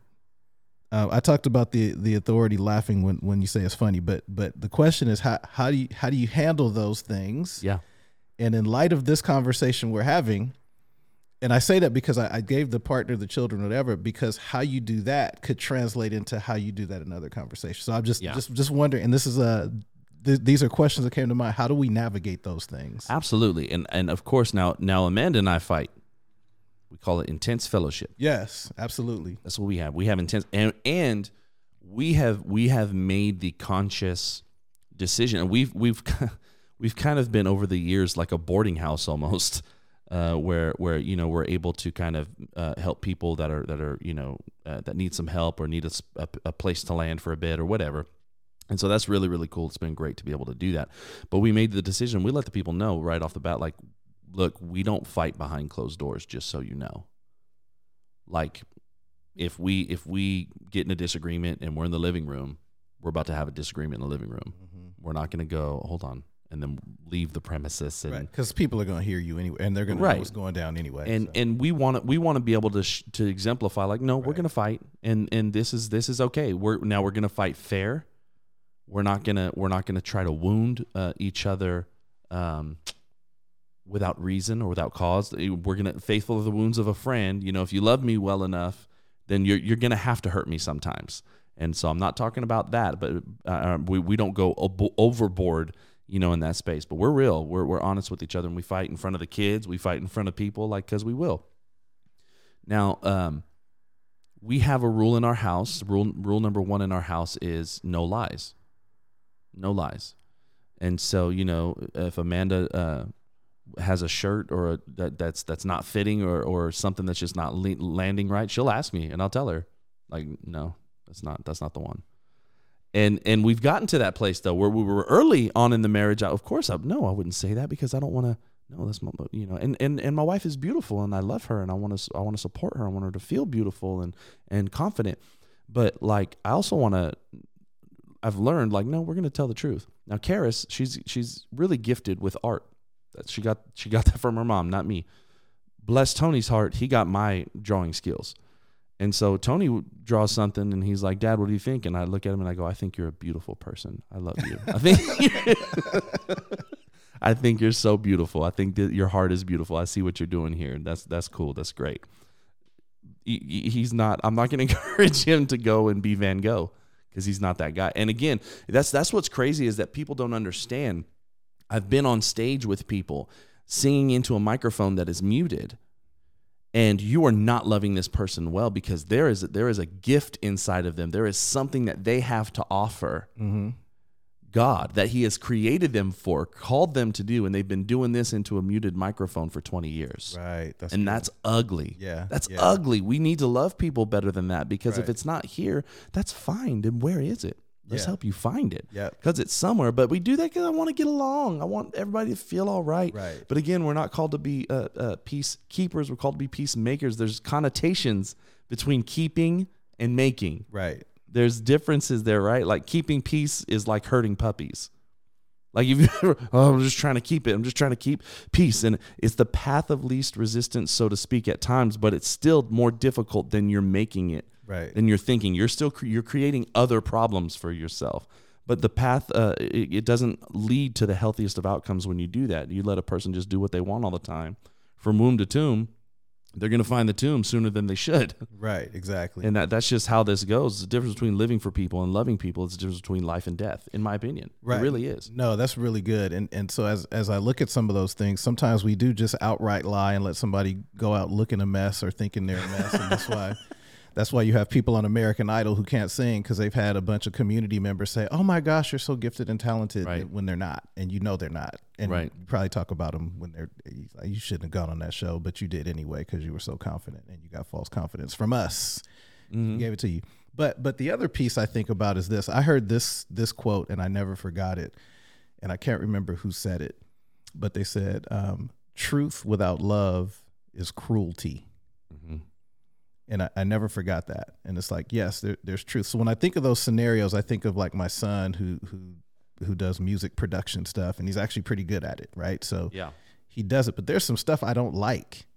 Uh, I talked about the the authority laughing when when you say it's funny, but but the question is how how do you how do you handle those things? yeah And in light of this conversation we're having, and I say that because I, I gave the partner, the children, whatever, because how you do that could translate into how you do that in other conversations. So I'm just Yeah. just just wondering, and this is a th- these are questions that came to mind. How do we navigate those things? absolutely and and of course now now Amanda and I fight we call it intense fellowship Yes, absolutely. That's what we have. We have intense and and we have we have made the conscious decision, and we've we've we've kind of been over the years like a boarding house almost, uh, where where you know we're able to kind of uh, help people that are that are you know uh, that need some help or need a a place to land for a bit or whatever. And so that's really really cool. It's been great to be able to do that. But we made the decision. We let the people know right off the bat, like, look, we don't fight behind closed doors. Just so you know, like if we if we get in a disagreement and we're in the living room, we're about to have a disagreement in the living room. Mm-hmm. We're not going to go hold on and then leave the premises and Right, because people are going to hear you anyway, and they're going to Right. know what's going down anyway. and so. and we want to we want to be able to sh- to exemplify like no we're going to fight and and this is this is okay we're now we're going to fight fair we're not to we're not to try to wound uh, each other um without reason or without cause we're to faithful to the wounds of a friend you know if you love me well enough then you're you're to have to hurt me sometimes and so I'm not talking about that but uh, we we don't go ob- overboard you know, in that space. But we're real. We're we're honest with each other, and we fight in front of the kids. We fight in front of people, like because we will. Now, um, we have a rule in our house. Rule rule number one in our house is no lies. No lies. And so, you know, if Amanda uh, has a shirt or a, that that's that's not fitting or or something that's just not le- landing right, she'll ask me, and I'll tell her, like, no, that's not that's not the one. And and we've gotten to that place though where we were early on in the marriage. I, of course I, no i wouldn't say that because i don't want to no that's my you know and, and and my wife is beautiful and i love her and i want to i want to support her. I want her to feel beautiful and and confident. But like i also want to i've learned like no we're going to tell the truth now Karis, she's she's really gifted with art that she got she got that from her mom not me bless tony's heart he got my drawing skills and so Tony would draw something and he's like, Dad, what do you think? And I look at him and I go, I think you're a beautiful person. I love you. I think I think you're so beautiful. I think that your heart is beautiful. I see what you're doing here. That's that's cool. That's great. He- He's not I'm not going to encourage him to go and be Van Gogh because he's not that guy. And again, that's that's what's crazy is that people don't understand. I've been on stage with people singing into a microphone that is muted and you are not loving this person well because there is there is a gift inside of them. There is something that they have to offer Mm-hmm. God that He has created them for, called them to do, and they've been doing this into a muted microphone for 20 years. Right. That's And that's ugly. Yeah, That's yeah. ugly. We need to love people better than that because if it's not here, that's fine. Then where is it? Let's Yeah. help you find it. Yep. Because it's somewhere. But we do that because I want to get along. I want everybody to feel all right. Right. But again, we're not called to be uh, uh, peacekeepers. We're called to be peacemakers. There's connotations between keeping and making. right. There's differences there, right? Like keeping peace is like hurting puppies. Like if you, oh, I'm just trying to keep it. I'm just trying to keep peace, and it's the path of least resistance, so to speak, at times. But it's still more difficult than you're making it Right. than you're thinking. You're still cre- you're creating other problems for yourself. But the path uh, it, it doesn't lead to the healthiest of outcomes when you do that. You let a person just do what they want all the time, from womb to tomb. They're going to find the tomb sooner than they should, Right. Exactly. and that that's just how this goes. The difference between living for people and loving people is the difference between life and death, in my opinion. Right. It really is. No, that's really good. And and so as as I look at some of those things, sometimes we do just outright lie and let somebody go out looking a mess or thinking they're a mess, and that's why. That's why you have people on American Idol who can't sing because they've had a bunch of community members say, "Oh my gosh, you're so gifted and talented," Right. when they're not, and you know they're not. And Right. you probably talk about them when they're. You shouldn't have gone on that show, but you did anyway because you were so confident, and you got false confidence from us. Mhm. gave it to you. But but the other piece I think about is this. I heard this this quote and I never forgot it, and I can't remember who said it, but they said, um, "Truth without love is cruelty." Mhm. And I, I never forgot that. And it's like, yes, there, there's truth. So when I think of those scenarios, I think of like my son who who who does music production stuff, and he's actually pretty good at it, right? So Yeah. he does it, but there's some stuff I don't like.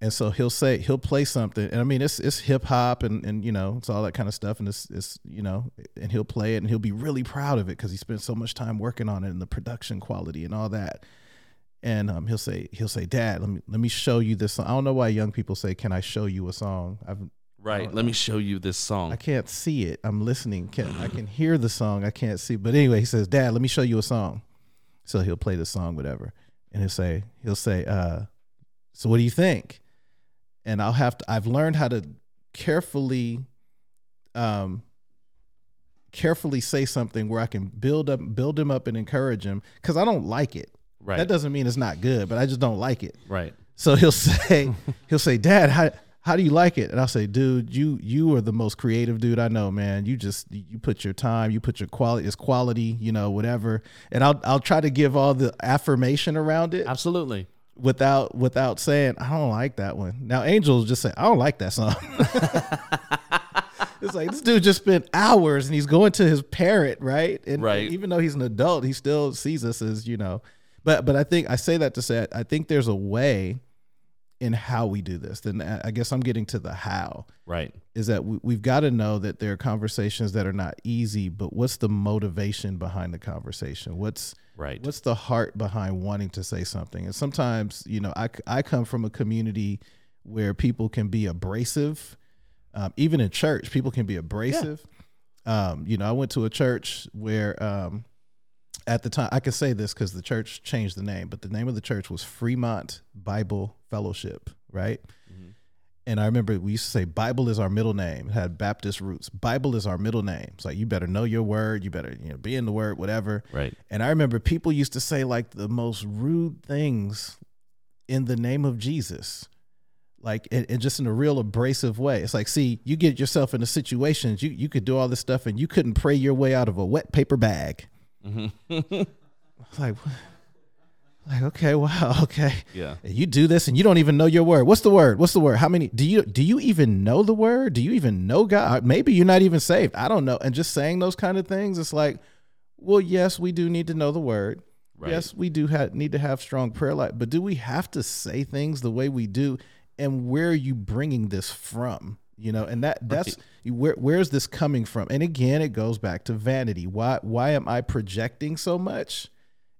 And so he'll say he'll play something, and I mean it's it's hip hop and and you know it's all that kind of stuff, and it's it's you know, and he'll play it and he'll be really proud of it because he spent so much time working on it and the production quality and all that. And um, he'll say he'll say, Dad, let me let me show you this. Song. I don't know why young people say, Can I show you a song? I've Right. Let me show you this song. I can't see it. I'm listening. Can I can hear the song. I can't see. But anyway, he says, "Dad, let me show you a song." So he'll play the song, whatever, and he'll say, he'll say, uh, "So what do you think?" And I'll have to. I've learned how to carefully, um, carefully say something where I can build up, build him up, and encourage him because I don't like it. Right. That doesn't mean it's not good, but I just don't like it. right. So he'll say, he'll say, Dad, how how do you like it? And I'll say, Dude, you you are the most creative dude I know, man. You just you put your time, you put your quality, it's quality, you know, whatever. And I'll I'll try to give all the affirmation around it Absolutely. without without saying I don't like that one. Now Angels just say I don't like that song. it's like this dude just spent hours and he's going to his parent, right? And Right. even though he's an adult, he still sees us as you know. But but I think I say that to say I think there's a way in how we do this. Then I I guess I'm getting to the how Right. is that we, we've got to know that there are conversations that are not easy, but what's the motivation behind the conversation? What's Right. what's the heart behind wanting to say something and sometimes you know i, I come from a community where people can be abrasive um, even in church people can be abrasive um, you know i went to a church where um, at the time i can say this because the church changed the name but the name of the church was fremont bible fellowship right Mhm. and I remember we used to say Bible is our middle name. It had Baptist roots. Bible is our middle name. It's like you better know your word. You better you know be in the word, whatever. Right. And I remember people used to say like the most rude things in the name of Jesus. Like and, and just in a real abrasive way. It's like, see, you get yourself into situations, you you could do all this stuff and you couldn't pray your way out of a wet paper bag. Mhm. Like like, okay, wow, okay. yeah. And you do this and you don't even know your word. What's the word? What's the word? How many do you do you even know the word? Do you even know God? Maybe you're not even saved. I don't know. And just saying those kind of things, it's like, well, yes, we do need to know the word. Right. Yes, we do have, need to have strong prayer life, but do we have to say things the way we do? And where are you bringing this from? You know, and that that's where where's this coming from? And again, it goes back to vanity. Why why am I projecting so much?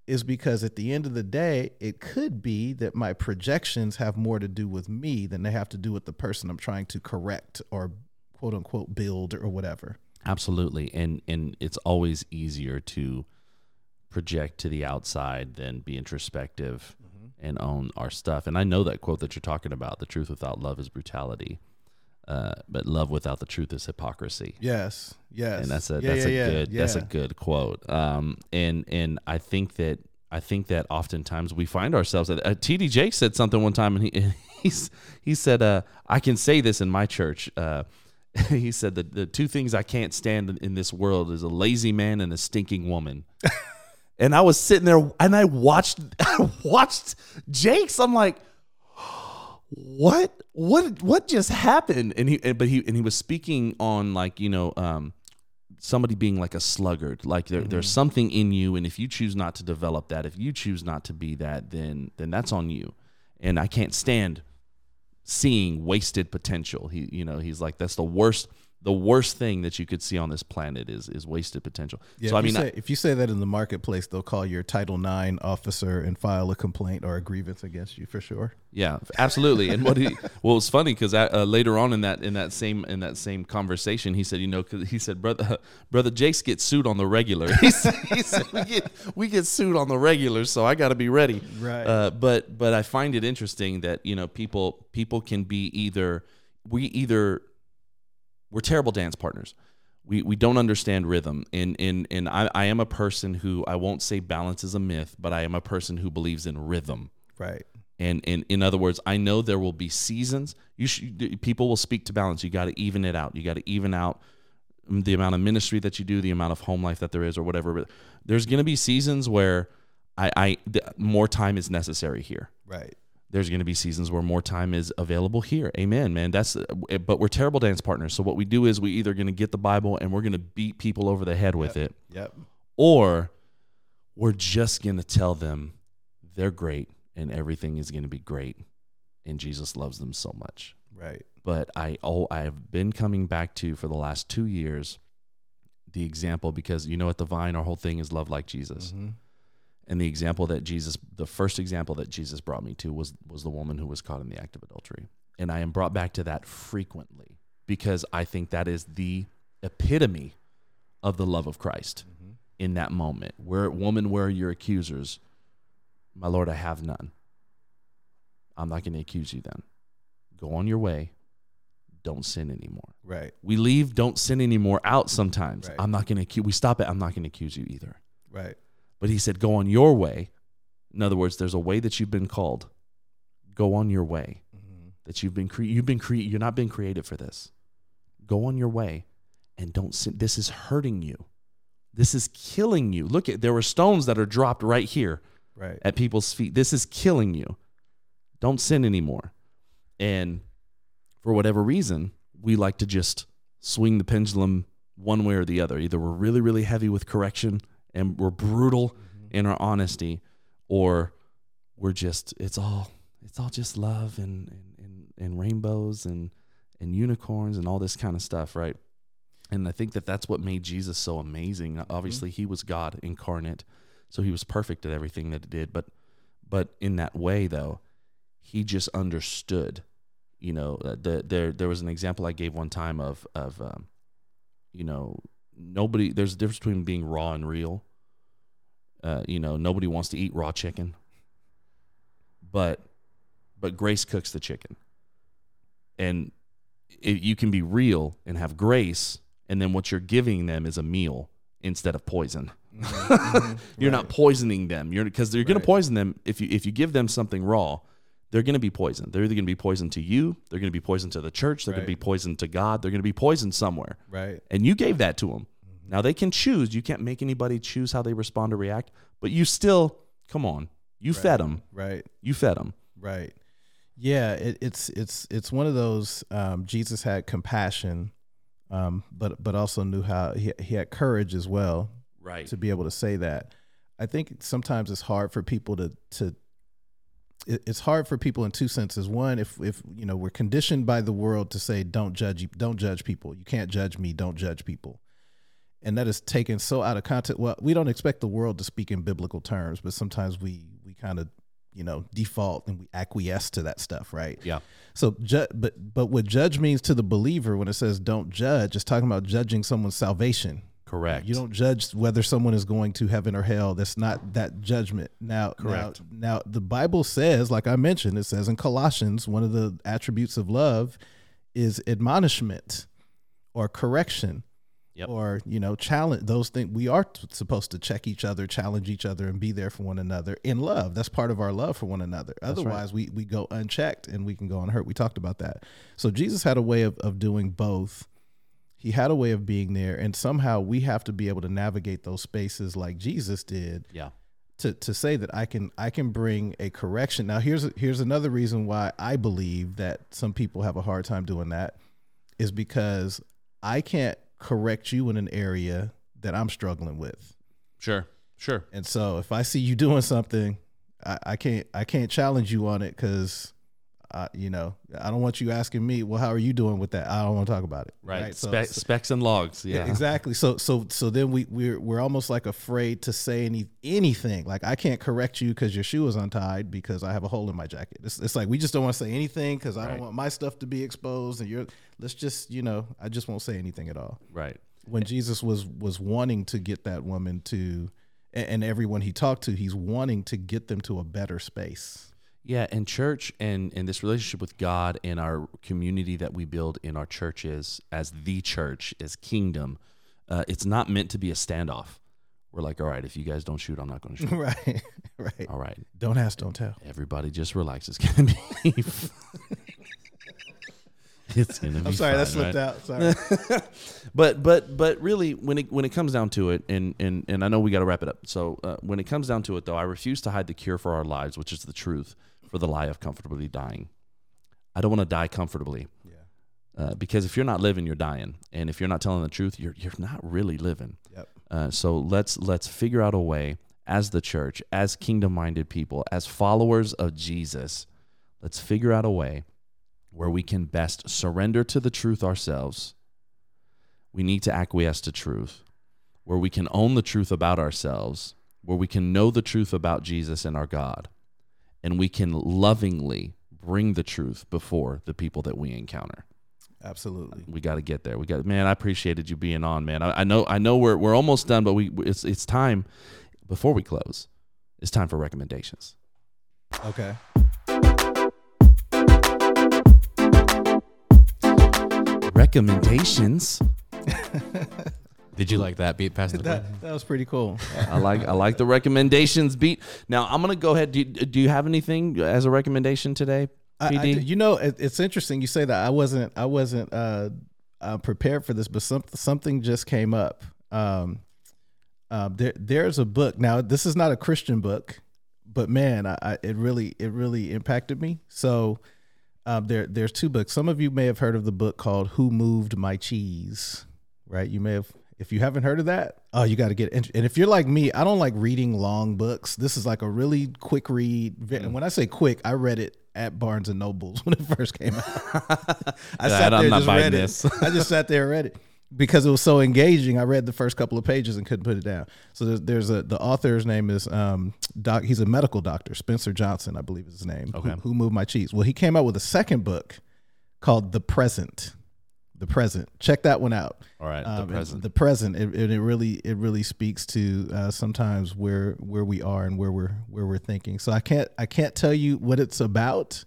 Is because at the end of the day, it could be that my projections have more to do with me than they have to do with the person I'm trying to correct or quote unquote build or whatever. Absolutely. And and it's always easier to project to the outside than be introspective mm-hmm. and own our stuff. And I know that quote that you're talking about, the truth without love is brutality. Uh, but love without the truth is hypocrisy. Yes. Yes. and that's a Yeah, that's yeah, a yeah, good that's a good quote. Um, and and I think that I think that oftentimes we find ourselves. Uh, TD Jake said something one time, and he and he's he said, uh, "I can say this in my church." Uh, he said that the two things I can't stand in, in this world is a lazy man and a stinking woman. and I was sitting there and I watched I watched Jake's. I'm like, what what what just happened? And he but he and he was speaking on like you know um somebody being like a sluggard like there, there's something in you and if you choose not to develop that if you choose not to be that then then that's on you. And i can't stand seeing wasted potential. He you know he's like that's the worst the worst thing that you could see on this planet is is wasted potential Yeah, so i mean you I- if you say that in the marketplace, they'll call your Title IX officer and file a complaint or a grievance against you for sure. Yeah, absolutely. And what he well, it's funny because uh, later on in that in that same in that same conversation, he said, you know, 'cause he said, brother, brother Jakes gets sued on the regular. He said, he said we get we get sued on the regular, so I got to be ready. Right. Uh, but but I find it interesting that you know people people can be either we either we're terrible dance partners. We, we don't understand rhythm and and, and I, I am a person who I won't say balance is a myth, but I am a person who believes in rhythm. Right. And, and in other words, I know there will be seasons. You should, people will speak to balance. You got to even it out. You got to even out mm, the amount of ministry that you do, the amount of home life that there is, or whatever. But there's going to be seasons where I, I th- more time is necessary here. Right. There's going to be seasons where more time is available here. Amen, man. That's but we're terrible dance partners. So what we do is we either going to get the Bible and we're going to beat people over the head with it, Yep. or we're just going to tell them they're great and everything is going to be great and Jesus loves them so much. Right. But I oh I have been coming back to for the last 2 years the example because you know at the vine our whole thing is love like Jesus. Mhm. And the example that Jesus the first example that Jesus brought me to was was the woman who was caught in the act of adultery. And I am brought back to that frequently because I think that is the epitome of the love of Christ Mhm. in that moment. Where woman, where are your accusers? My Lord, I have none. I'm not going to accuse you then. Go on your way. don't sin anymore. Right. We leave don't sin anymore out sometimes. Right. I'm not going to accuse. We stop it. I'm not going to accuse you either. Right. But he said, go on your way. In other words, there's a way that you've been called. Go on your way. Mm-hmm. That you've been cre- you've been cre- you're not been created for this. Go on your way, and don't sin. This is hurting you. This is killing you. Look at there were stones that are dropped right here Right. at people's feet. This is killing you. Don't sin anymore. And for whatever reason, we like to just swing the pendulum one way or the other. Either we're really, really heavy with correction and we're brutal in our honesty, or we're just it's all it's all just love and and, and, rainbows and and unicorns and all this kind of stuff, right? And I think that that's what made Jesus so amazing. Obviously, he was God incarnate, so he was perfect at everything that he did. But but in that way, though, he just understood. You know, uh, the, there there was an example I gave one time of of um, you know nobody. There's a difference between being raw and real. Uh, you know, nobody wants to eat raw chicken, but but Grace cooks the chicken, and it, you can be real and have grace, and then what you're giving them is a meal instead of poison. You're not poisoning them. You're because you're going to poison them if you if you give them something raw. They're going to be poisoned. They're either going to be poisoned to you. They're going to be poisoned to the church. They're going to be poisoned to God. They're going to be poisoned somewhere. Right. And you gave that to them. Mm-hmm. Now they can choose. You can't make anybody choose how they respond or react. But you still, come on, you fed them. Right. You fed them. Right. Yeah, it, it's it's it's one of those. Um, Jesus had compassion, um, but but also knew how he he had courage as well Right. to be able to say that. I think sometimes it's hard for people to to. It- It's hard for people in two senses. One, if if you know we're conditioned by the world to say don't judge don't judge people. You can't judge me. Don't judge people, and that is taken so out of context. Well, we don't expect the world to speak in biblical terms, but sometimes we we kind of you know default and we acquiesce to that stuff, right? Yeah. So, ju- but but what judge means to the believer when it says don't judge, it's talking about judging someone's salvation. Correct. You don't judge whether someone is going to heaven or hell. That's not that judgment. Now, Correct. Now, now, the Bible says, like I mentioned, it says in Colossians, one of the attributes of love is admonishment or correction. Yep. Or you know, challenge those things. We are t- supposed to check each other, challenge each other, and be there for one another in love. That's part of our love for one another. right. Otherwise, we we go unchecked and we can go unhurt. We talked about that. So Jesus had a way of of doing both he had a way of being there and somehow we have to be able to navigate those spaces like jesus did Yeah. to, to say that i can i can bring a correction now here's here's another reason why i believe that some people have a hard time doing that is because i can't correct you in an area that i'm struggling with Sure. Sure. and so if i see you doing something i, I can't i can't challenge you on it because uh, you know, I don't want you asking me, well, how are you doing with that? I don't want to talk about it. Right. So- Spe- so- specs and logs. Yeah. exactly. So so so then we we're we're almost like afraid to say any anything. Like I can't correct you because your shoe is untied because I have a hole in my jacket. It's, it's like we just don't want to say anything because I Right. don't want my stuff to be exposed. And you're let's just you know I just won't say anything at all. Right. When Jesus was was wanting to get that woman to, and everyone he talked to, he's wanting to get them to a better space. Yeah, and church and and this relationship with God and our community that we build in our churches as the church, as kingdom, uh, it's not meant to be a standoff. We're like, all right, if you guys don't shoot, I'm not going to shoot. right. Right. all right, Don't ask, don't tell. everybody just relax. It's gonna be. it's gonna be. I'm sorry, that slipped right? out. Sorry. but but but really when it when it comes down to it and and and I know we got to wrap it up. So uh, when it comes down to it though, I refuse to hide the cure for our lives, which is the truth for the lie of comfortably dying. I don't want to die comfortably. yeah. Uh, because if you're not living, you're dying, and if you're not telling the truth, you're you're not really living. Yep. Uh, so let's let's figure out a way as the church, as kingdom-minded people, as followers of Jesus, let's figure out a way where we can best surrender to the truth ourselves. We need to acquiesce to truth, where we can own the truth about ourselves, where we can know the truth about Jesus and our God, and we can lovingly bring the truth before the people that we encounter Absolutely. we got to get there. We got man. I appreciated you being on, man. I, I know I know we're we're almost done, but we it's it's time before we close. It's time for recommendations. Okay. recommendations. Did you like that beat past That, that was pretty cool. I like I like the recommendations beat. Now I'm gonna go ahead. Do you, do you have anything as a recommendation today, I, I PD? do- you know, it, it's interesting you say that. I wasn't, I wasn't uh, uh, prepared for this, but some, something just came up. Um, uh, there, there's a book. Now, this is not a Christian book, but man, I, I it really, it really impacted me. So, um, there, there's two books. Some of you may have heard of the book called "Who Moved My Cheese," right? You may have. If you haven't heard of that, oh, you got to get. it. And if you're like me, I don't like reading long books. This is like a really quick read. And when I say quick, I read it at Barnes and Nobles when it first came out. I Yeah, I'm not buying read this. it. I just sat there and read it because it was so engaging. I read the first couple of pages and couldn't put it down. So there's, there's a the author's name is um doc. He's a medical doctor, Spencer Johnson, I believe is his name. Okay. Who, who moved my cheese? Well, he came out with a second book called The Present. The Present. Check that one out. All right, Um, the present. The present. It, it, it really it really speaks to uh, sometimes where where we are and where we're where we're thinking. So I can't I can't tell you what it's about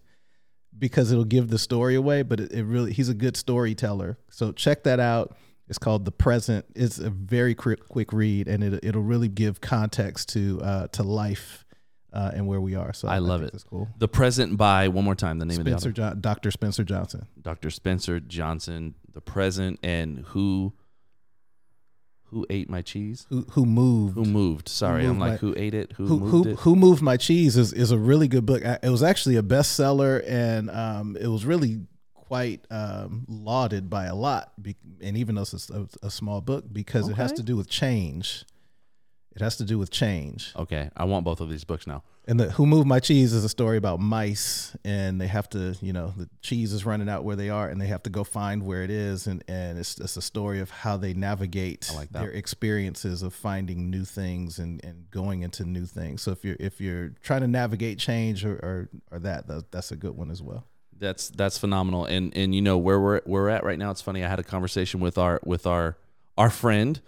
because it'll give the story away. But it, it really he's a good storyteller. So check that out. It's called The Present. It's a very quick quick read, and it it'll really give context to uh, to life uh, and where we are. So I love think it. That's cool. the present by one more time. The name Spencer of the author. John, Dr. Spencer Johnson. Dr. Spencer Johnson. The present and who who ate my cheese? Who who moved Who moved? Sorry, I'm like my- who ate it? Who, who moved who, it? who moved my cheese is, is a really good book. I- It was actually a bestseller, and um, it was really quite um, lauded by a lot. Be- and even though it's a, a small book, because it has to do with change. It has to do with change. Okay, I want both of these books now. And the Who Moved My Cheese is a story about mice, and they have to, you know, the cheese is running out where they are, and they have to go find where it is, and and it's it's a story of how they navigate like their experiences of finding new things and and going into new things. So if you're if you're trying to navigate change or or, or that, that, that's a good one as well. That's that's phenomenal. And and you know where we're we're at right now. It's funny. I had a conversation with our with our our friend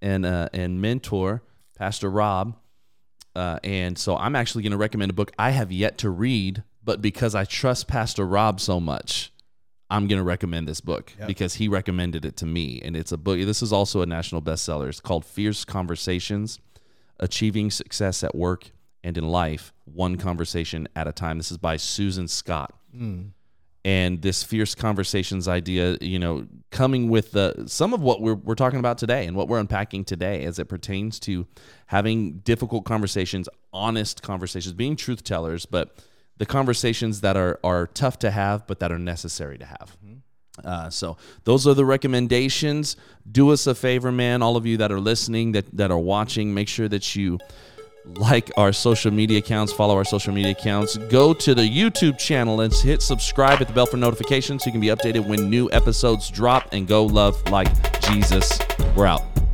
and uh, and mentor, Pastor Rob. Uh, and so I'm actually going to recommend a book I have yet to read, but because I trust Pastor Rob so much, I'm going to recommend this book Yep. because he recommended it to me. And it's a book. This is also a national bestseller. It's called Fierce Conversations Achieving Success at Work and in Life, One Conversation at a Time. This is by Susan Scott and this fierce conversations idea, you know, coming with the some of what we're we're talking about today and what we're unpacking today as it pertains to having difficult conversations, honest conversations, being truth tellers, but the conversations that are are tough to have but that are necessary to have. Uh, so those are the recommendations. Do us a favor, man. All of you that are listening, that that are watching, make sure that you like our social media accounts, follow our social media accounts, go to the YouTube channel and hit subscribe at the bell for notifications so you can be updated when new episodes drop and go love like Jesus. We're out.